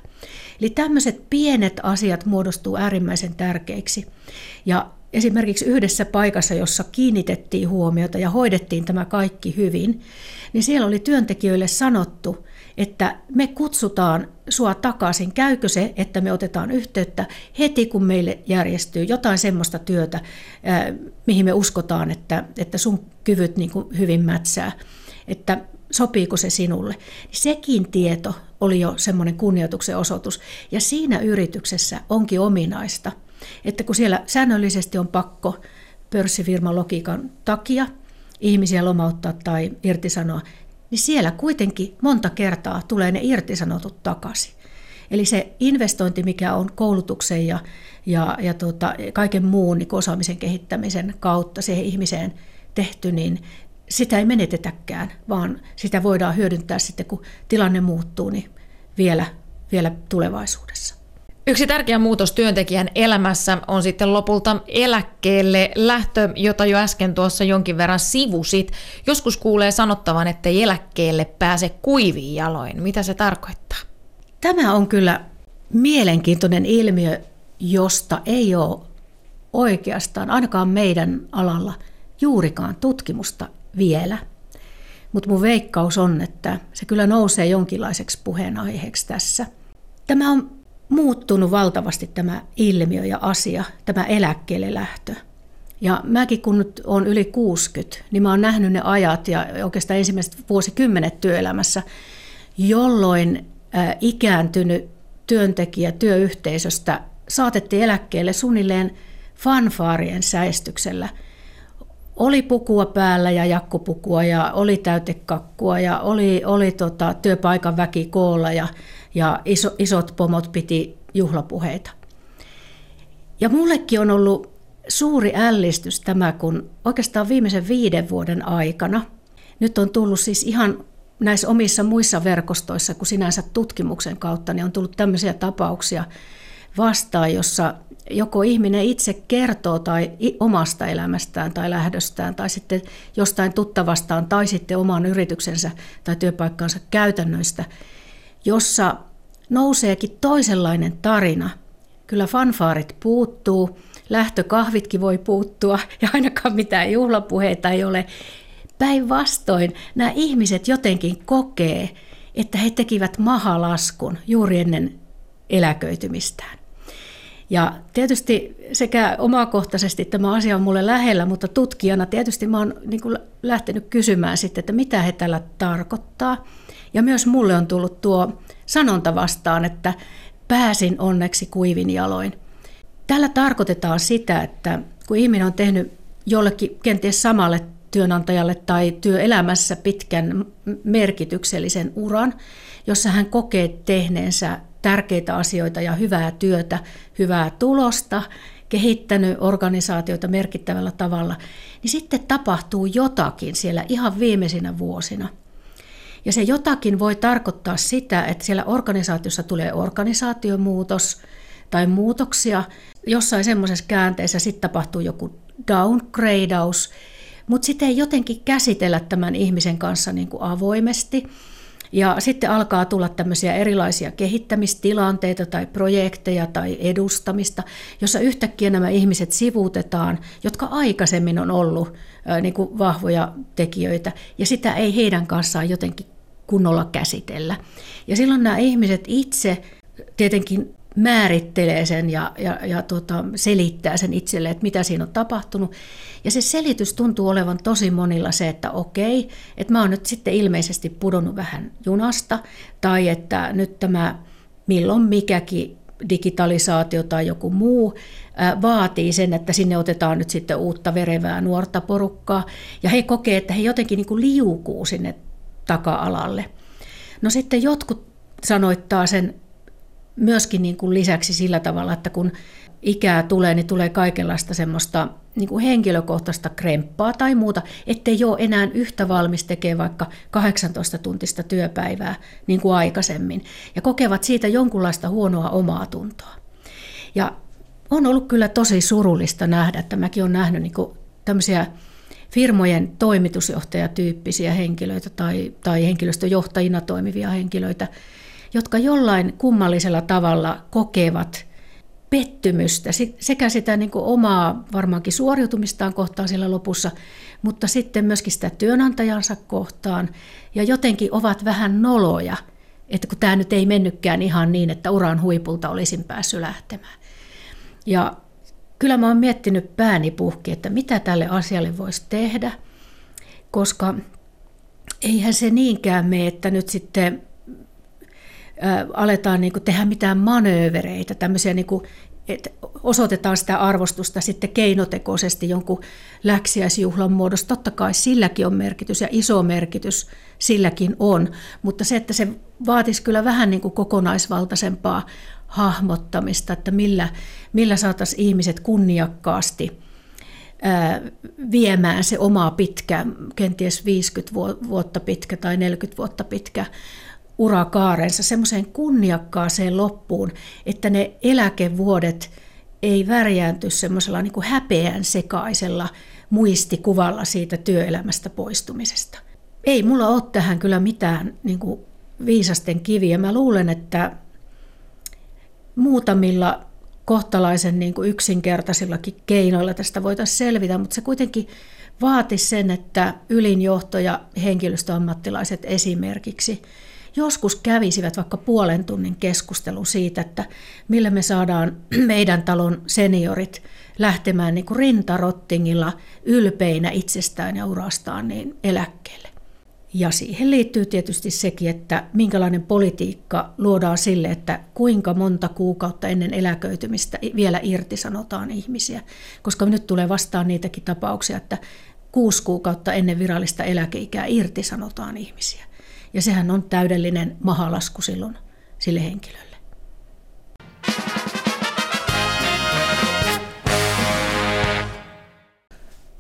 Eli tämmöiset pienet asiat muodostuu äärimmäisen tärkeiksi. Ja esimerkiksi yhdessä paikassa, jossa kiinnitettiin huomiota ja hoidettiin tämä kaikki hyvin, niin siellä oli työntekijöille sanottu, että me kutsutaan sua takaisin. Käykö se, että me otetaan yhteyttä heti, kun meille järjestyy jotain semmoista työtä, mihin me uskotaan, että, että sun kyvyt niin hyvin mätsää, että sopiiko se sinulle. Sekin tieto oli jo semmoinen kunnioituksen osoitus. Ja siinä yrityksessä onkin ominaista, että kun siellä säännöllisesti on pakko pörssifirman logiikan takia ihmisiä lomauttaa tai irtisanoa, niin siellä kuitenkin monta kertaa tulee ne irtisanotut takaisin. Eli se investointi, mikä on koulutuksen ja, ja, ja tuota, kaiken muun niin osaamisen kehittämisen kautta siihen ihmiseen tehty, niin sitä ei menetetäkään, vaan sitä voidaan hyödyntää sitten, kun tilanne muuttuu, niin vielä, vielä tulevaisuudessa. Yksi tärkeä muutos työntekijän elämässä on sitten lopulta eläkkeelle lähtö, jota jo äsken tuossa jonkin verran sivusit. Joskus kuulee sanottavan, että ei eläkkeelle pääse kuiviin jaloin. Mitä se tarkoittaa? Tämä on kyllä mielenkiintoinen ilmiö, josta ei ole oikeastaan ainakaan meidän alalla juurikaan tutkimusta vielä. Mutta mun veikkaus on, että se kyllä nousee jonkinlaiseksi puheenaiheeksi tässä. Tämä on muuttunut valtavasti tämä ilmiö ja asia, tämä eläkkeelle lähtö. Ja mäkin kun nyt olen yli 60, niin mä oon nähnyt ne ajat ja oikeastaan ensimmäiset vuosikymmenet työelämässä, jolloin ikääntynyt työntekijä työyhteisöstä saatettiin eläkkeelle suunnilleen fanfaarien säestyksellä – oli pukua päällä ja jakkupukua ja oli täytekakkua ja oli, oli tota, työpaikan väki koolla ja, ja iso, isot pomot piti juhlapuheita. Ja mullekin on ollut suuri ällistys tämä, kun oikeastaan viimeisen viiden vuoden aikana, nyt on tullut siis ihan näissä omissa muissa verkostoissa kuin sinänsä tutkimuksen kautta, niin on tullut tämmöisiä tapauksia vastaan, jossa joko ihminen itse kertoo tai omasta elämästään tai lähdöstään tai sitten jostain tuttavastaan tai sitten oman yrityksensä tai työpaikkansa käytännöistä, jossa nouseekin toisenlainen tarina. Kyllä fanfaarit puuttuu, lähtökahvitkin voi puuttua (laughs) ja ainakaan mitään juhlapuheita ei ole. Päinvastoin nämä ihmiset jotenkin kokee, että he tekivät mahalaskun juuri ennen eläköitymistään. Ja tietysti sekä omakohtaisesti tämä asia on mulle lähellä, mutta tutkijana tietysti mä oon niin kuin lähtenyt kysymään sitten, että mitä he tällä tarkoittaa. Ja myös mulle on tullut tuo sanonta vastaan, että pääsin onneksi kuivin jaloin. Tällä tarkoitetaan sitä, että kun ihminen on tehnyt jollekin kenties samalle työnantajalle tai työelämässä pitkän merkityksellisen uran, jossa hän kokee tehneensä tärkeitä asioita ja hyvää työtä, hyvää tulosta, kehittänyt organisaatioita merkittävällä tavalla, niin sitten tapahtuu jotakin siellä ihan viimeisinä vuosina. Ja se jotakin voi tarkoittaa sitä, että siellä organisaatiossa tulee organisaatiomuutos, tai muutoksia. Jossain semmoisessa käänteessä sitten tapahtuu joku downgradeaus, mutta sitten ei jotenkin käsitellä tämän ihmisen kanssa niin kuin avoimesti. Ja sitten alkaa tulla tämmöisiä erilaisia kehittämistilanteita tai projekteja tai edustamista, jossa yhtäkkiä nämä ihmiset sivuutetaan, jotka aikaisemmin on ollut niin kuin vahvoja tekijöitä, ja sitä ei heidän kanssaan jotenkin kunnolla käsitellä. Ja silloin nämä ihmiset itse tietenkin määrittelee sen ja, ja, ja tuota, selittää sen itselle, että mitä siinä on tapahtunut. Ja se selitys tuntuu olevan tosi monilla se, että okei, että mä oon nyt sitten ilmeisesti pudonnut vähän junasta, tai että nyt tämä milloin mikäkin digitalisaatio tai joku muu vaatii sen, että sinne otetaan nyt sitten uutta verevää nuorta porukkaa, ja he kokee, että he jotenkin niin kuin liukuu sinne taka-alalle. No sitten jotkut sanoittaa sen myöskin niin kuin lisäksi sillä tavalla, että kun ikää tulee, niin tulee kaikenlaista semmoista niin kuin henkilökohtaista kremppaa tai muuta, ettei ole enää yhtä valmis tekemään vaikka 18 tuntista työpäivää niin kuin aikaisemmin, ja kokevat siitä jonkunlaista huonoa omaa tuntoa. Ja on ollut kyllä tosi surullista nähdä, että mäkin olen nähnyt niin kuin tämmöisiä firmojen toimitusjohtajatyyppisiä henkilöitä tai, tai henkilöstöjohtajina toimivia henkilöitä, jotka jollain kummallisella tavalla kokevat pettymystä sekä sitä niin kuin omaa varmaankin suoriutumistaan kohtaan siellä lopussa, mutta sitten myöskin sitä työnantajansa kohtaan ja jotenkin ovat vähän noloja, että kun tämä nyt ei mennytkään ihan niin, että uran huipulta olisin päässyt lähtemään. Ja kyllä mä oon miettinyt pääni puhki, että mitä tälle asialle voisi tehdä, koska eihän se niinkään mene, että nyt sitten aletaan niin kuin tehdä mitään manöövereitä, tämmöisiä niin kuin, että osoitetaan sitä arvostusta sitten keinotekoisesti jonkun läksiäisjuhlan muodossa. Totta kai silläkin on merkitys ja iso merkitys silläkin on, mutta se, että se vaatisi kyllä vähän niin kuin kokonaisvaltaisempaa hahmottamista, että millä, millä saataisiin ihmiset kunniakkaasti viemään se oma pitkä, kenties 50 vuotta pitkä tai 40 vuotta pitkä urakaarensa semmoiseen kunniakkaaseen loppuun, että ne eläkevuodet ei värjäänty semmoisella niin kuin häpeän sekaisella muistikuvalla siitä työelämästä poistumisesta. Ei mulla ole tähän kyllä mitään niin kuin viisasten kiviä. Mä luulen, että muutamilla kohtalaisen niin kuin yksinkertaisillakin keinoilla tästä voitaisiin selvitä, mutta se kuitenkin vaatisi sen, että ylinjohto ja henkilöstöammattilaiset esimerkiksi joskus kävisivät vaikka puolen tunnin keskustelun siitä, että millä me saadaan (clears throat) meidän talon seniorit lähtemään niin kuin rintarottingilla ylpeinä itsestään ja urastaan niin eläkkeelle. Ja siihen liittyy tietysti sekin, että minkälainen politiikka luodaan sille, että kuinka monta kuukautta ennen eläköitymistä vielä irtisanotaan ihmisiä. Koska nyt tulee vastaan niitäkin tapauksia, että kuusi kuukautta ennen virallista eläkeikää irtisanotaan ihmisiä. Ja sehän on täydellinen mahalasku silloin sille henkilölle.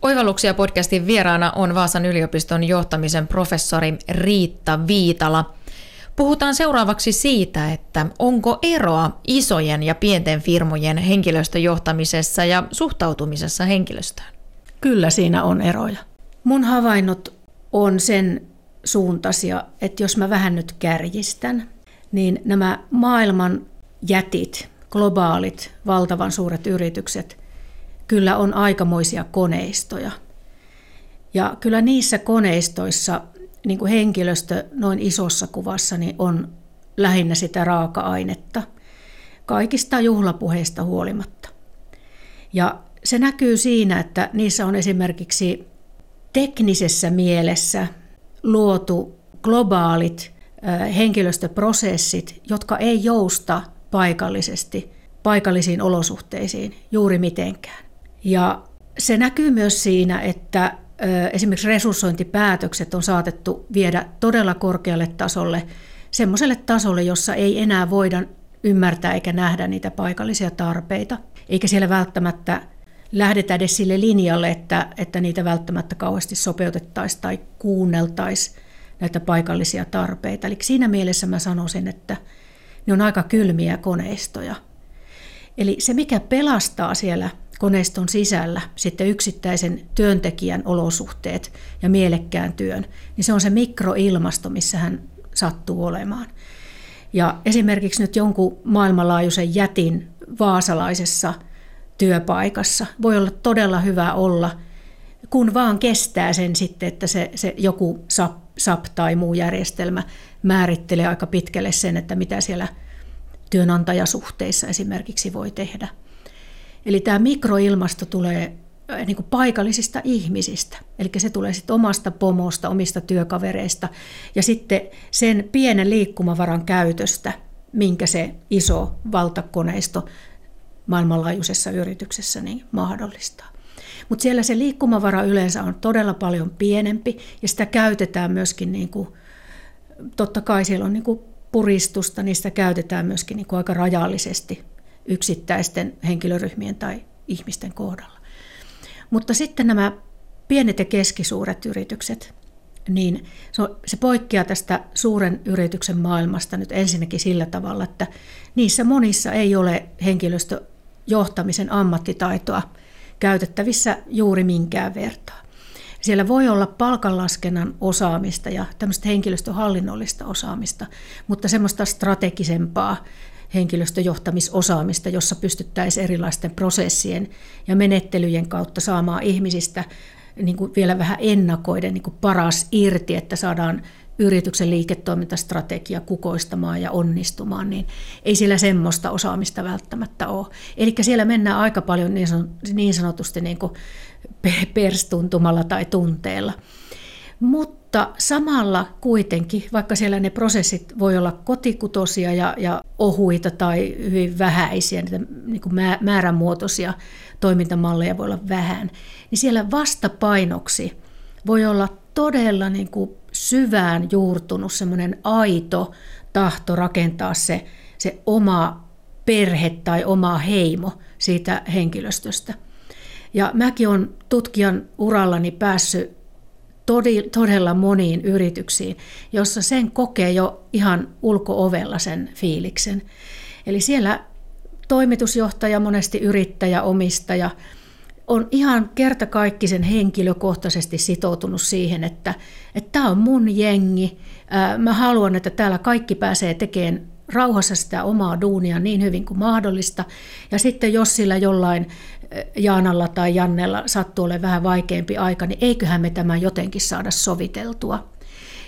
Oivalluksia podcastin vieraana on Vaasan yliopiston johtamisen professori Riitta Viitala. Puhutaan seuraavaksi siitä, että onko eroa isojen ja pienten firmojen henkilöstöjohtamisessa ja suhtautumisessa henkilöstöön? Kyllä siinä on eroja. Mun havainnot on sen suuntaisia, että jos mä vähän nyt kärjistän, niin nämä maailman jätit, globaalit, valtavan suuret yritykset, kyllä on aikamoisia koneistoja. Ja kyllä niissä koneistoissa niin kuin henkilöstö noin isossa kuvassa niin on lähinnä sitä raaka-ainetta, kaikista juhlapuheista huolimatta. Ja se näkyy siinä, että niissä on esimerkiksi teknisessä mielessä luotu globaalit henkilöstöprosessit, jotka ei jousta paikallisesti paikallisiin olosuhteisiin juuri mitenkään. Ja se näkyy myös siinä, että esimerkiksi resurssointipäätökset on saatettu viedä todella korkealle tasolle, semmoiselle tasolle, jossa ei enää voida ymmärtää eikä nähdä niitä paikallisia tarpeita, eikä siellä välttämättä lähdetä edes sille linjalle, että, että niitä välttämättä kauheasti sopeutettaisiin tai kuunneltaisiin näitä paikallisia tarpeita. Eli siinä mielessä mä sanoisin, että ne on aika kylmiä koneistoja. Eli se, mikä pelastaa siellä koneiston sisällä sitten yksittäisen työntekijän olosuhteet ja mielekkään työn, niin se on se mikroilmasto, missä hän sattuu olemaan. Ja esimerkiksi nyt jonkun maailmanlaajuisen jätin vaasalaisessa työpaikassa voi olla todella hyvä olla, kun vaan kestää sen sitten, että se, se joku SAP, SAP tai muu järjestelmä määrittelee aika pitkälle sen, että mitä siellä työnantajasuhteissa esimerkiksi voi tehdä. Eli tämä mikroilmasto tulee niin kuin paikallisista ihmisistä. Eli se tulee sitten omasta pomosta, omista työkavereista ja sitten sen pienen liikkumavaran käytöstä, minkä se iso valtakoneisto maailmanlaajuisessa yrityksessä niin mahdollistaa. Mutta siellä se liikkumavara yleensä on todella paljon pienempi ja sitä käytetään myöskin, niin kuin, totta kai siellä on niin kuin puristusta, niin sitä käytetään myöskin niin kuin aika rajallisesti yksittäisten henkilöryhmien tai ihmisten kohdalla. Mutta sitten nämä pienet ja keskisuuret yritykset, niin se poikkeaa tästä suuren yrityksen maailmasta nyt ensinnäkin sillä tavalla, että niissä monissa ei ole henkilöstöjohtamisen ammattitaitoa käytettävissä juuri minkään vertaa. Siellä voi olla palkanlaskennan osaamista ja tämmöistä henkilöstöhallinnollista osaamista, mutta semmoista strategisempaa henkilöstöjohtamisosaamista, jossa pystyttäisiin erilaisten prosessien ja menettelyjen kautta saamaan ihmisistä niin kuin vielä vähän ennakoiden niin kuin paras irti, että saadaan yrityksen liiketoimintastrategia kukoistamaan ja onnistumaan, niin ei siellä semmoista osaamista välttämättä ole. Eli siellä mennään aika paljon niin sanotusti niin kuin perstuntumalla tai tunteella. Mutta samalla kuitenkin, vaikka siellä ne prosessit voi olla kotikutosia ja, ja ohuita tai hyvin vähäisiä, niitä niin kuin määrämuotoisia toimintamalleja voi olla vähän, niin siellä vastapainoksi voi olla todella niin kuin syvään juurtunut semmoinen aito tahto rakentaa se, se oma perhe tai oma heimo siitä henkilöstöstä. Ja mäkin olen tutkijan urallani päässyt todella moniin yrityksiin, jossa sen kokee jo ihan ulkoovella sen fiiliksen. Eli siellä toimitusjohtaja, monesti yrittäjä, omistaja on ihan kertakaikkisen henkilökohtaisesti sitoutunut siihen, että tämä on mun jengi, mä haluan, että täällä kaikki pääsee tekemään rauhassa sitä omaa duunia niin hyvin kuin mahdollista. Ja sitten jos sillä jollain Jaanalla tai Jannella sattuu olemaan vähän vaikeampi aika, niin eiköhän me tämä jotenkin saada soviteltua.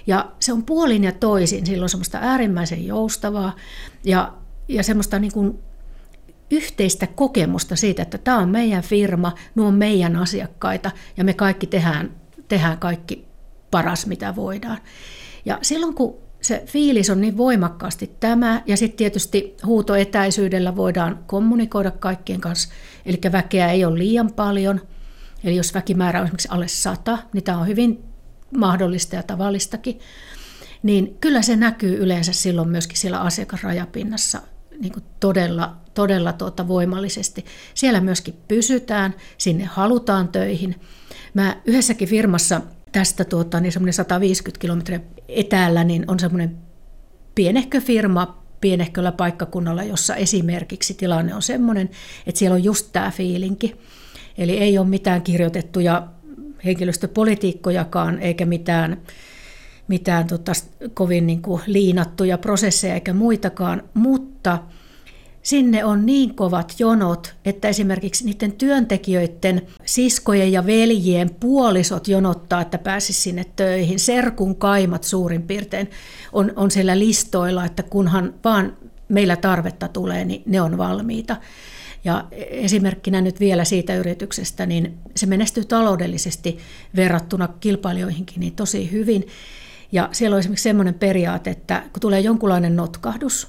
Ja se on puolin ja toisin, silloin semmoista äärimmäisen joustavaa ja, ja semmoista niin kuin yhteistä kokemusta siitä, että tämä on meidän firma, nuo on meidän asiakkaita ja me kaikki tehdään, tehdään kaikki paras, mitä voidaan. Ja silloin kun se fiilis on niin voimakkaasti tämä, ja sitten tietysti huutoetäisyydellä voidaan kommunikoida kaikkien kanssa, eli väkeä ei ole liian paljon, eli jos väkimäärä on esimerkiksi alle sata, niin tämä on hyvin mahdollista ja tavallistakin, niin kyllä se näkyy yleensä silloin myöskin siellä asiakasrajapinnassa niin todella, todella tuota voimallisesti. Siellä myöskin pysytään, sinne halutaan töihin. Mä yhdessäkin firmassa tästä tuota, niin semmoinen 150 kilometriä etäällä niin on semmoinen pienehkö firma pienehköllä paikkakunnalla, jossa esimerkiksi tilanne on semmoinen, että siellä on just tämä fiilinki. Eli ei ole mitään kirjoitettuja henkilöstöpolitiikkojakaan eikä mitään, mitään tota, kovin niin kuin liinattuja prosesseja eikä muitakaan, mutta – Sinne on niin kovat jonot, että esimerkiksi niiden työntekijöiden siskojen ja veljien puolisot jonottaa, että pääsisi sinne töihin. Serkun kaimat suurin piirtein on, on siellä listoilla, että kunhan vaan meillä tarvetta tulee, niin ne on valmiita. Ja esimerkkinä nyt vielä siitä yrityksestä, niin se menestyy taloudellisesti verrattuna kilpailijoihinkin niin tosi hyvin. Ja siellä on esimerkiksi sellainen periaate, että kun tulee jonkunlainen notkahdus,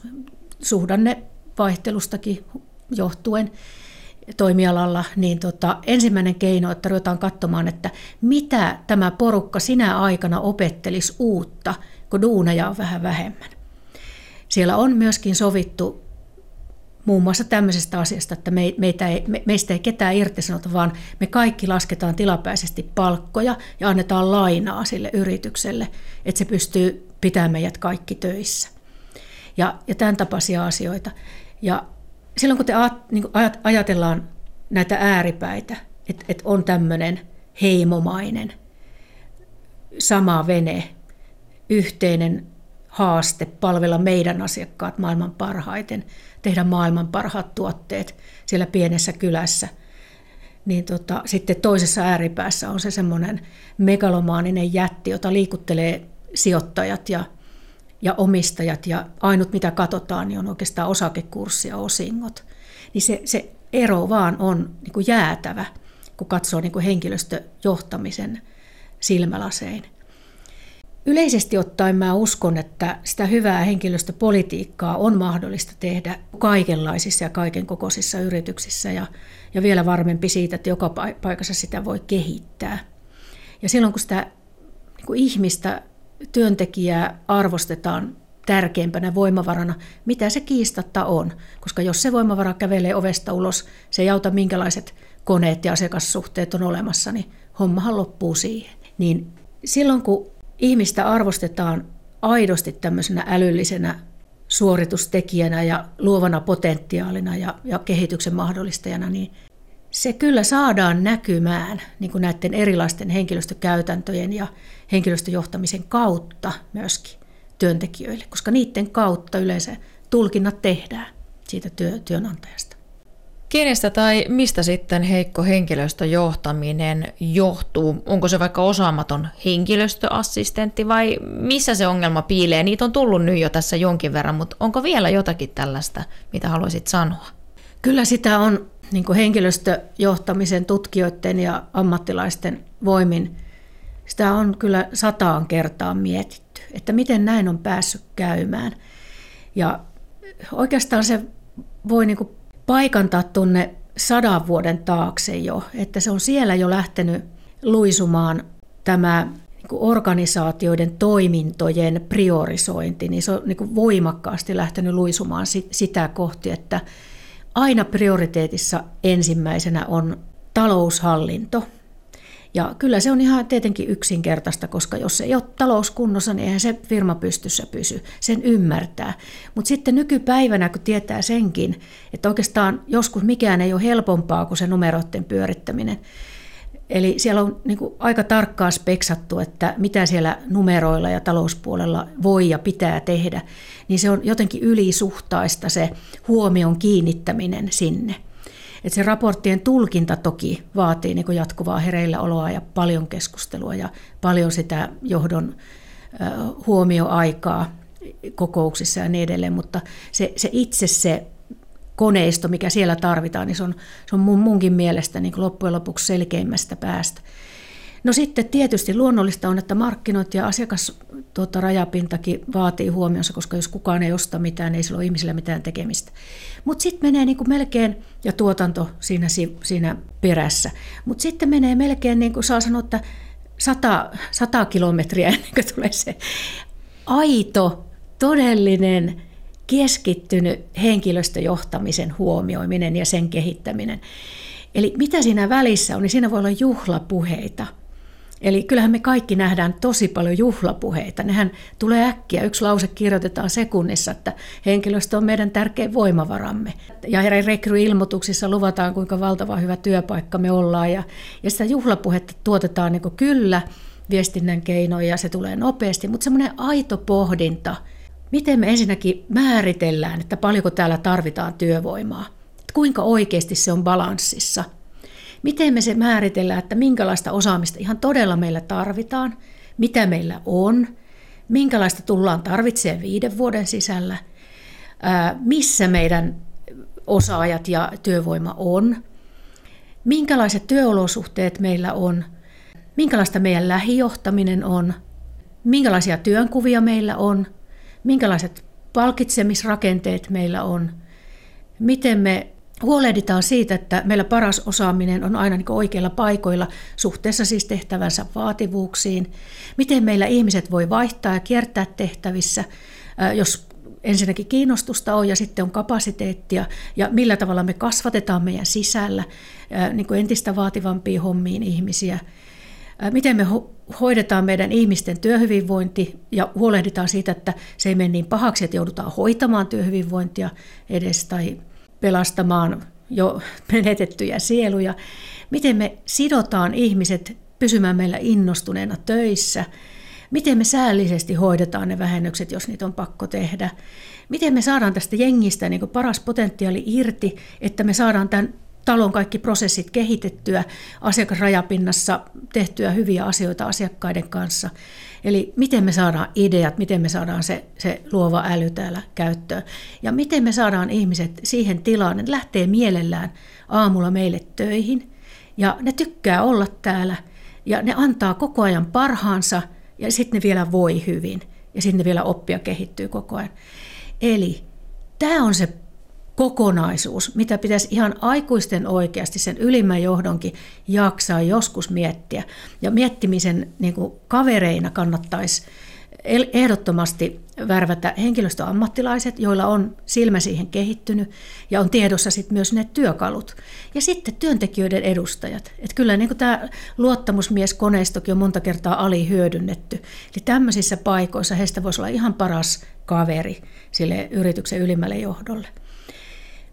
suhdanne vaihtelustakin johtuen toimialalla, niin tota, ensimmäinen keino, että ruvetaan katsomaan, että mitä tämä porukka sinä aikana opettelisi uutta, kun duuneja on vähän vähemmän. Siellä on myöskin sovittu muun muassa tämmöisestä asiasta, että me, meitä ei, me, meistä ei ketään irtisanota, vaan me kaikki lasketaan tilapäisesti palkkoja ja annetaan lainaa sille yritykselle, että se pystyy pitämään meidät kaikki töissä. Ja, ja tämän tapaisia asioita. Ja silloin kun te niin ajatellaan näitä ääripäitä, että et on tämmöinen heimomainen, sama vene, yhteinen haaste palvella meidän asiakkaat maailman parhaiten, tehdä maailman parhaat tuotteet siellä pienessä kylässä. Niin tota, sitten toisessa ääripäässä on se semmoinen megalomaaninen jätti, jota liikuttelee sijoittajat ja, ja omistajat ja ainut mitä katsotaan niin on oikeastaan osakekurssi ja osingot. Niin se, se ero vaan on niin kuin jäätävä, kun katsoo niin kuin henkilöstöjohtamisen silmälasein. Yleisesti ottaen mä uskon, että sitä hyvää henkilöstöpolitiikkaa on mahdollista tehdä kaikenlaisissa ja kaiken kokoisissa yrityksissä ja, ja vielä varmempi siitä, että joka paikassa sitä voi kehittää. Ja silloin kun sitä niin kuin ihmistä, työntekijää arvostetaan tärkeimpänä voimavarana, mitä se kiistatta on. Koska jos se voimavara kävelee ovesta ulos, se ei auta minkälaiset koneet ja asiakassuhteet on olemassa, niin hommahan loppuu siihen. Niin silloin kun ihmistä arvostetaan aidosti tämmöisenä älyllisenä suoritustekijänä ja luovana potentiaalina ja, ja kehityksen mahdollistajana, niin se kyllä saadaan näkymään niin kuin näiden erilaisten henkilöstökäytäntöjen ja henkilöstöjohtamisen kautta myöskin työntekijöille, koska niiden kautta yleensä tulkinnat tehdään siitä työ, työnantajasta. Kenestä tai mistä sitten heikko henkilöstöjohtaminen johtuu? Onko se vaikka osaamaton henkilöstöassistentti vai missä se ongelma piilee? Niitä on tullut nyt jo tässä jonkin verran, mutta onko vielä jotakin tällaista, mitä haluaisit sanoa? Kyllä sitä on niin henkilöstöjohtamisen tutkijoiden ja ammattilaisten voimin, sitä on kyllä sataan kertaan mietitty, että miten näin on päässyt käymään. Ja oikeastaan se voi niin paikantaa tuonne sadan vuoden taakse jo, että se on siellä jo lähtenyt luisumaan tämä niin organisaatioiden toimintojen priorisointi, niin se on niin voimakkaasti lähtenyt luisumaan sitä kohti, että aina prioriteetissa ensimmäisenä on taloushallinto – ja kyllä se on ihan tietenkin yksinkertaista, koska jos ei ole talous kunnossa, niin eihän se firma pystyssä pysy. Sen ymmärtää. Mutta sitten nykypäivänä, kun tietää senkin, että oikeastaan joskus mikään ei ole helpompaa kuin se numeroiden pyörittäminen. Eli siellä on niin kuin aika tarkkaan speksattu, että mitä siellä numeroilla ja talouspuolella voi ja pitää tehdä. Niin se on jotenkin ylisuhtaista se huomion kiinnittäminen sinne. Et se raporttien tulkinta toki vaatii niin jatkuvaa hereilläoloa ja paljon keskustelua ja paljon sitä johdon huomioaikaa kokouksissa ja niin edelleen, mutta se, se itse se koneisto, mikä siellä tarvitaan, niin se on, se on mun, munkin mielestä niin loppujen lopuksi selkeimmästä päästä. No sitten tietysti luonnollista on, että markkinoit ja asiakas tuota, vaatii huomionsa, koska jos kukaan ei osta mitään, ei sillä ole ihmisillä mitään tekemistä. Mutta sitten menee niin kuin melkein, ja tuotanto siinä, siinä perässä, mutta sitten menee melkein, niin kuin saa sanoa, että sata, sata kilometriä ennen kuin tulee se aito, todellinen, keskittynyt henkilöstöjohtamisen huomioiminen ja sen kehittäminen. Eli mitä siinä välissä on, niin siinä voi olla juhlapuheita – Eli kyllähän me kaikki nähdään tosi paljon juhlapuheita. Nehän tulee äkkiä. Yksi lause kirjoitetaan sekunnissa, että henkilöstö on meidän tärkein voimavaramme. Ja rekryilmoituksissa luvataan, kuinka valtava hyvä työpaikka me ollaan. Ja, ja sitä juhlapuhetta tuotetaan niin kyllä viestinnän keinoin ja se tulee nopeasti, mutta semmoinen aito pohdinta, miten me ensinnäkin määritellään, että paljonko täällä tarvitaan työvoimaa. Että kuinka oikeasti se on balanssissa – Miten me se määritellään, että minkälaista osaamista ihan todella meillä tarvitaan, mitä meillä on, minkälaista tullaan tarvitsemaan viiden vuoden sisällä, missä meidän osaajat ja työvoima on, minkälaiset työolosuhteet meillä on, minkälaista meidän lähijohtaminen on, minkälaisia työnkuvia meillä on, minkälaiset palkitsemisrakenteet meillä on, miten me huolehditaan siitä, että meillä paras osaaminen on aina niin oikeilla paikoilla suhteessa siis tehtävänsä vaativuuksiin. Miten meillä ihmiset voi vaihtaa ja kiertää tehtävissä, jos ensinnäkin kiinnostusta on ja sitten on kapasiteettia ja millä tavalla me kasvatetaan meidän sisällä niin entistä vaativampiin hommiin ihmisiä. Miten me hoidetaan meidän ihmisten työhyvinvointi ja huolehditaan siitä, että se ei mene niin pahaksi, että joudutaan hoitamaan työhyvinvointia edes tai pelastamaan jo (laughs) menetettyjä sieluja, miten me sidotaan ihmiset pysymään meillä innostuneena töissä, miten me säällisesti hoidetaan ne vähennykset, jos niitä on pakko tehdä, miten me saadaan tästä jengistä niin paras potentiaali irti, että me saadaan tämän talon kaikki prosessit kehitettyä, asiakasrajapinnassa tehtyä hyviä asioita asiakkaiden kanssa. Eli miten me saadaan ideat, miten me saadaan se, se luova äly täällä käyttöön. Ja miten me saadaan ihmiset siihen tilaan, että lähtee mielellään aamulla meille töihin. Ja ne tykkää olla täällä ja ne antaa koko ajan parhaansa ja sitten ne vielä voi hyvin. Ja sitten ne vielä oppia kehittyy koko ajan. Eli tämä on se kokonaisuus, mitä pitäisi ihan aikuisten oikeasti sen ylimmän johdonkin jaksaa joskus miettiä. Ja miettimisen niin kuin kavereina kannattaisi ehdottomasti värvätä henkilöstöammattilaiset, joilla on silmä siihen kehittynyt ja on tiedossa sit myös ne työkalut. Ja sitten työntekijöiden edustajat. Et kyllä niin tämä luottamusmieskoneistokin on monta kertaa alihyödynnetty. Eli tämmöisissä paikoissa heistä voisi olla ihan paras kaveri sille yrityksen ylimmälle johdolle.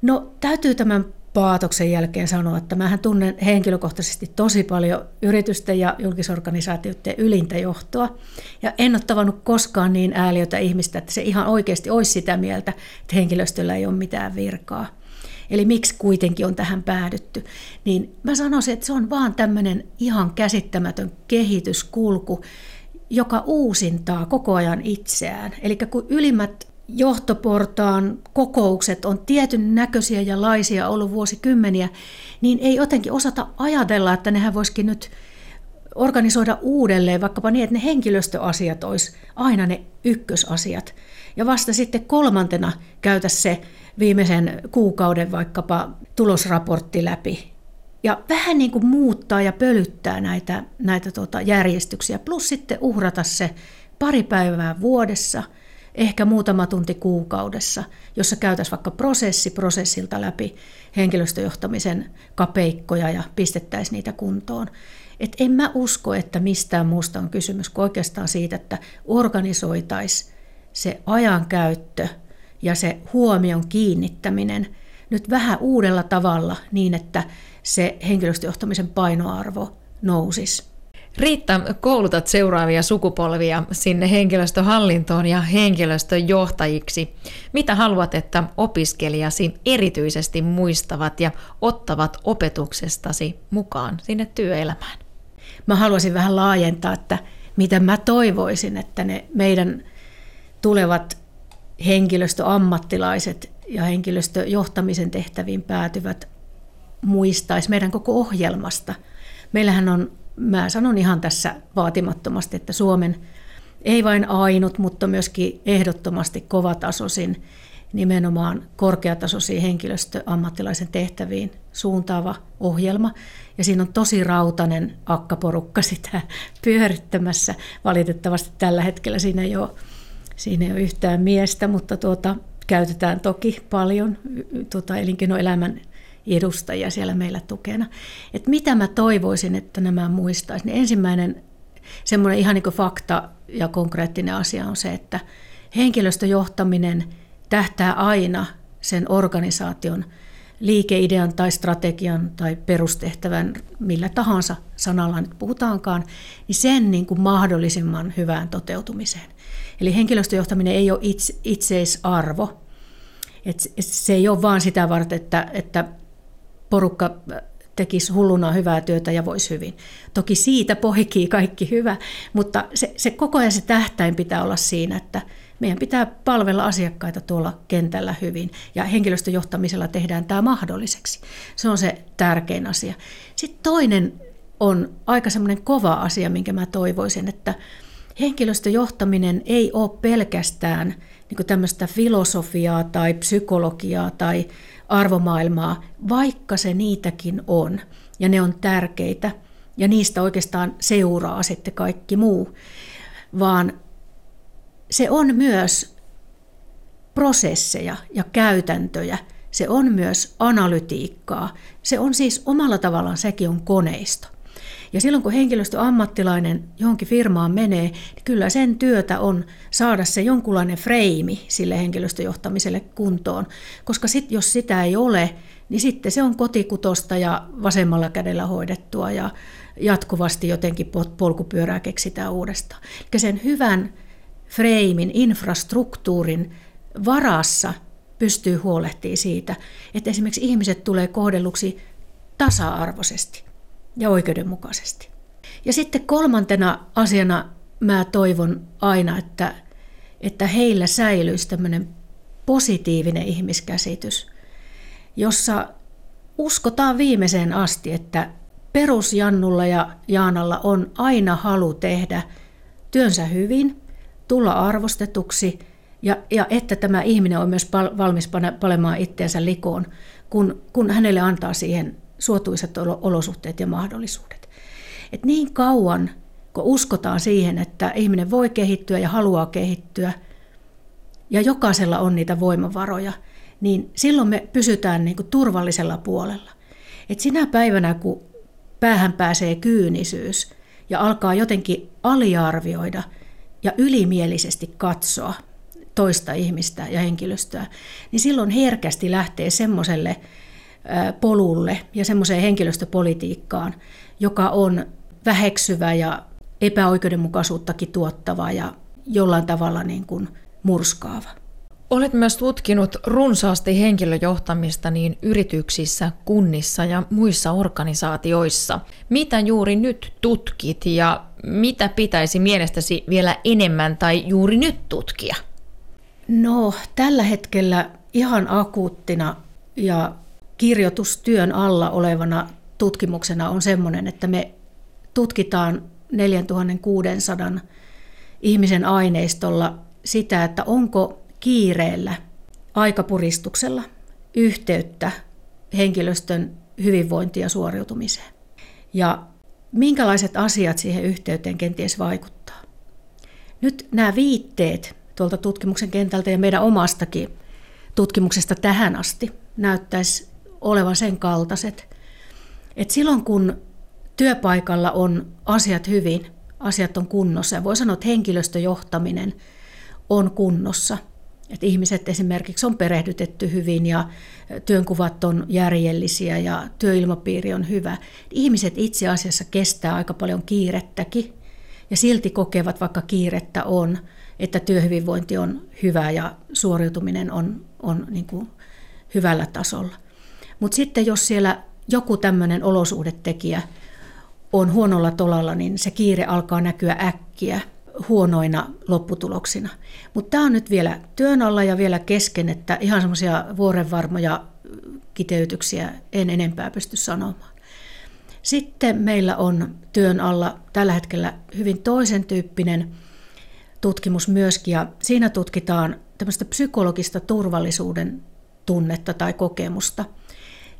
No täytyy tämän paatoksen jälkeen sanoa, että mähän tunnen henkilökohtaisesti tosi paljon yritysten ja julkisorganisaatioiden ylintä johtoa. Ja en ole tavannut koskaan niin ääliötä ihmistä, että se ihan oikeasti olisi sitä mieltä, että henkilöstöllä ei ole mitään virkaa. Eli miksi kuitenkin on tähän päädytty. Niin mä sanoisin, että se on vaan tämmöinen ihan käsittämätön kehityskulku, joka uusintaa koko ajan itseään. Eli kun ylimmät johtoportaan kokoukset on tietyn näköisiä ja laisia ollut vuosikymmeniä, niin ei jotenkin osata ajatella, että nehän voisikin nyt organisoida uudelleen, vaikkapa niin, että ne henkilöstöasiat olisi aina ne ykkösasiat. Ja vasta sitten kolmantena käytä se viimeisen kuukauden vaikkapa tulosraportti läpi. Ja vähän niin kuin muuttaa ja pölyttää näitä, näitä tota järjestyksiä, plus sitten uhrata se pari päivää vuodessa – ehkä muutama tunti kuukaudessa, jossa käytäisiin vaikka prosessi prosessilta läpi henkilöstöjohtamisen kapeikkoja ja pistettäisiin niitä kuntoon. Et en mä usko, että mistään muusta on kysymys kuin oikeastaan siitä, että organisoitaisiin se ajankäyttö ja se huomion kiinnittäminen nyt vähän uudella tavalla niin, että se henkilöstöjohtamisen painoarvo nousisi. Riitta, koulutat seuraavia sukupolvia sinne henkilöstöhallintoon ja henkilöstöjohtajiksi. Mitä haluat, että opiskelijasi erityisesti muistavat ja ottavat opetuksestasi mukaan sinne työelämään? Mä haluaisin vähän laajentaa, että mitä mä toivoisin, että ne meidän tulevat henkilöstöammattilaiset ja henkilöstöjohtamisen tehtäviin päätyvät muistaisi meidän koko ohjelmasta. Meillähän on mä sanon ihan tässä vaatimattomasti, että Suomen ei vain ainut, mutta myöskin ehdottomasti kovatasoisin nimenomaan korkeatasoisiin henkilöstöammattilaisen tehtäviin suuntaava ohjelma. Ja siinä on tosi rautainen akkaporukka (laughs) sitä pyörittämässä. Valitettavasti tällä hetkellä siinä ei ole, siinä ei ole yhtään miestä, mutta tuota, käytetään toki paljon tuota, elinkeinoelämän edustajia siellä meillä tukena. Et mitä mä toivoisin, että nämä muistaisi, niin ensimmäinen semmoinen ihan niin fakta ja konkreettinen asia on se, että henkilöstöjohtaminen tähtää aina sen organisaation liikeidean tai strategian tai perustehtävän, millä tahansa sanalla nyt puhutaankaan, niin sen niin kuin mahdollisimman hyvään toteutumiseen. Eli henkilöstöjohtaminen ei ole itse, itseisarvo. Et se ei ole vaan sitä varten, että, että porukka tekisi hulluna hyvää työtä ja voisi hyvin. Toki siitä poikii kaikki hyvä, mutta se, se koko ajan se tähtäin pitää olla siinä, että meidän pitää palvella asiakkaita tuolla kentällä hyvin ja henkilöstöjohtamisella tehdään tämä mahdolliseksi. Se on se tärkein asia. Sitten toinen on aika semmoinen kova asia, minkä mä toivoisin, että henkilöstöjohtaminen ei ole pelkästään niin tämmöistä filosofiaa tai psykologiaa tai arvomaailmaa, vaikka se niitäkin on, ja ne on tärkeitä, ja niistä oikeastaan seuraa sitten kaikki muu, vaan se on myös prosesseja ja käytäntöjä, se on myös analytiikkaa, se on siis omalla tavallaan sekin on koneisto. Ja silloin kun henkilöstöammattilainen johonkin firmaan menee, niin kyllä sen työtä on saada se jonkunlainen freimi sille henkilöstöjohtamiselle kuntoon. Koska sit, jos sitä ei ole, niin sitten se on kotikutosta ja vasemmalla kädellä hoidettua ja jatkuvasti jotenkin polkupyörää keksitään uudestaan. Eli sen hyvän freimin, infrastruktuurin varassa pystyy huolehtimaan siitä, että esimerkiksi ihmiset tulee kohdelluksi tasa-arvoisesti ja oikeudenmukaisesti. Ja sitten kolmantena asiana mä toivon aina, että, että heillä säilyisi tämmöinen positiivinen ihmiskäsitys, jossa uskotaan viimeiseen asti, että perusjannulla ja Jaanalla on aina halu tehdä työnsä hyvin, tulla arvostetuksi ja, ja että tämä ihminen on myös valmis palemaan itseensä likoon, kun, kun hänelle antaa siihen suotuisat olosuhteet ja mahdollisuudet. Et niin kauan, kun uskotaan siihen, että ihminen voi kehittyä ja haluaa kehittyä, ja jokaisella on niitä voimavaroja, niin silloin me pysytään niin kuin turvallisella puolella. Et sinä päivänä, kun päähän pääsee kyynisyys ja alkaa jotenkin aliarvioida ja ylimielisesti katsoa toista ihmistä ja henkilöstöä, niin silloin herkästi lähtee semmoiselle polulle ja semmoiseen henkilöstöpolitiikkaan, joka on väheksyvä ja epäoikeudenmukaisuuttakin tuottava ja jollain tavalla niin kuin murskaava. Olet myös tutkinut runsaasti henkilöjohtamista niin yrityksissä, kunnissa ja muissa organisaatioissa. Mitä juuri nyt tutkit ja mitä pitäisi mielestäsi vielä enemmän tai juuri nyt tutkia? No, tällä hetkellä ihan akuuttina ja kirjoitustyön alla olevana tutkimuksena on sellainen, että me tutkitaan 4600 ihmisen aineistolla sitä, että onko kiireellä, aikapuristuksella yhteyttä henkilöstön hyvinvointiin ja suoriutumiseen. Ja minkälaiset asiat siihen yhteyteen kenties vaikuttaa. Nyt nämä viitteet tuolta tutkimuksen kentältä ja meidän omastakin tutkimuksesta tähän asti näyttäisi olevan sen kaltaiset, että silloin kun työpaikalla on asiat hyvin, asiat on kunnossa ja voi sanoa, että henkilöstöjohtaminen on kunnossa, että ihmiset esimerkiksi on perehdytetty hyvin ja työnkuvat on järjellisiä ja työilmapiiri on hyvä. Ihmiset itse asiassa kestää aika paljon kiirettäkin ja silti kokevat, vaikka kiirettä on, että työhyvinvointi on hyvä ja suoriutuminen on, on niin kuin hyvällä tasolla. Mutta sitten jos siellä joku tämmöinen olosuhdetekijä on huonolla tolalla, niin se kiire alkaa näkyä äkkiä huonoina lopputuloksina. Mutta tämä on nyt vielä työn alla ja vielä kesken, että ihan semmoisia vuorenvarmoja kiteytyksiä en enempää pysty sanomaan. Sitten meillä on työn alla tällä hetkellä hyvin toisen tyyppinen tutkimus myöskin, ja siinä tutkitaan tämmöistä psykologista turvallisuuden tunnetta tai kokemusta –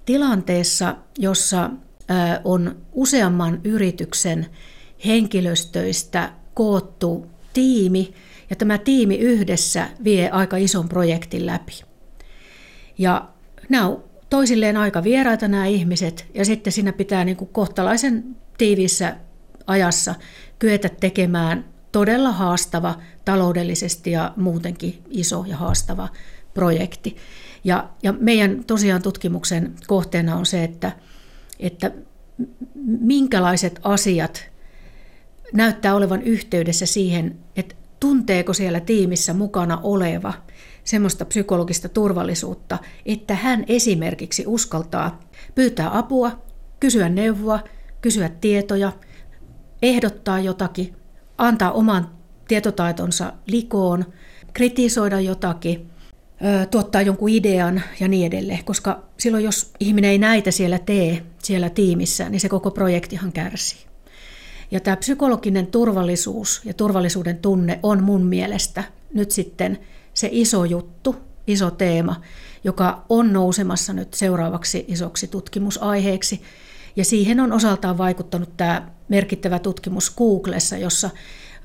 tilanteessa, jossa on useamman yrityksen henkilöstöistä koottu tiimi, ja tämä tiimi yhdessä vie aika ison projektin läpi. Ja nämä on toisilleen aika vieraita nämä ihmiset, ja sitten siinä pitää niin kuin kohtalaisen tiivissä ajassa kyetä tekemään todella haastava taloudellisesti ja muutenkin iso ja haastava projekti. Ja, ja meidän tosiaan tutkimuksen kohteena on se, että, että minkälaiset asiat näyttää olevan yhteydessä siihen, että tunteeko siellä tiimissä mukana oleva semmoista psykologista turvallisuutta, että hän esimerkiksi uskaltaa pyytää apua, kysyä neuvoa, kysyä tietoja, ehdottaa jotakin, antaa oman tietotaitonsa likoon, kritisoida jotakin, tuottaa jonkun idean ja niin edelleen, koska silloin jos ihminen ei näitä siellä tee, siellä tiimissä, niin se koko projektihan kärsii. Ja tämä psykologinen turvallisuus ja turvallisuuden tunne on mun mielestä nyt sitten se iso juttu, iso teema, joka on nousemassa nyt seuraavaksi isoksi tutkimusaiheeksi. Ja siihen on osaltaan vaikuttanut tämä merkittävä tutkimus Googlessa, jossa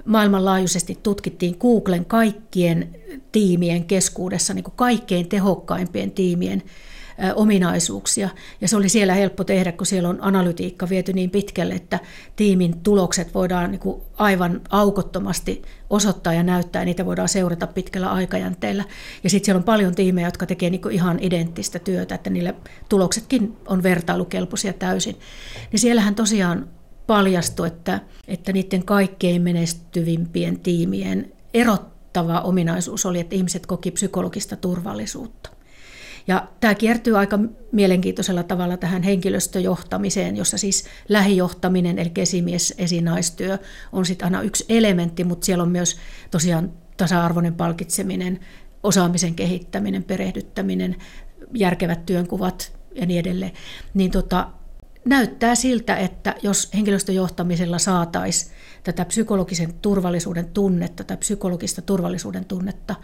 maailmanlaajuisesti tutkittiin Googlen kaikkien tiimien keskuudessa niin kuin kaikkein tehokkaimpien tiimien ominaisuuksia. Ja se oli siellä helppo tehdä, kun siellä on analytiikka viety niin pitkälle, että tiimin tulokset voidaan niin kuin aivan aukottomasti osoittaa ja näyttää, ja niitä voidaan seurata pitkällä aikajänteellä. Ja sitten siellä on paljon tiimejä, jotka tekee niin ihan identtistä työtä, että niille tuloksetkin on vertailukelpoisia täysin. Niin siellähän tosiaan paljastui, että, että niiden kaikkein menestyvimpien tiimien erottava ominaisuus oli, että ihmiset koki psykologista turvallisuutta. Ja tämä kiertyy aika mielenkiintoisella tavalla tähän henkilöstöjohtamiseen, jossa siis lähijohtaminen, eli esimies, esinaistyö, on sitten aina yksi elementti, mutta siellä on myös tosiaan tasa-arvoinen palkitseminen, osaamisen kehittäminen, perehdyttäminen, järkevät työnkuvat ja niin edelleen. Niin tota, näyttää siltä, että jos henkilöstöjohtamisella saataisiin tätä psykologisen turvallisuuden tunnetta tai psykologista turvallisuuden tunnetta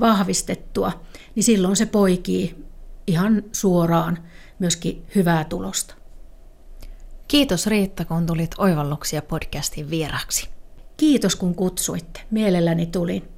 vahvistettua, niin silloin se poikii ihan suoraan myöskin hyvää tulosta. Kiitos Riitta, kun tulit Oivalluksia podcastin vieraksi. Kiitos kun kutsuitte. Mielelläni tulin.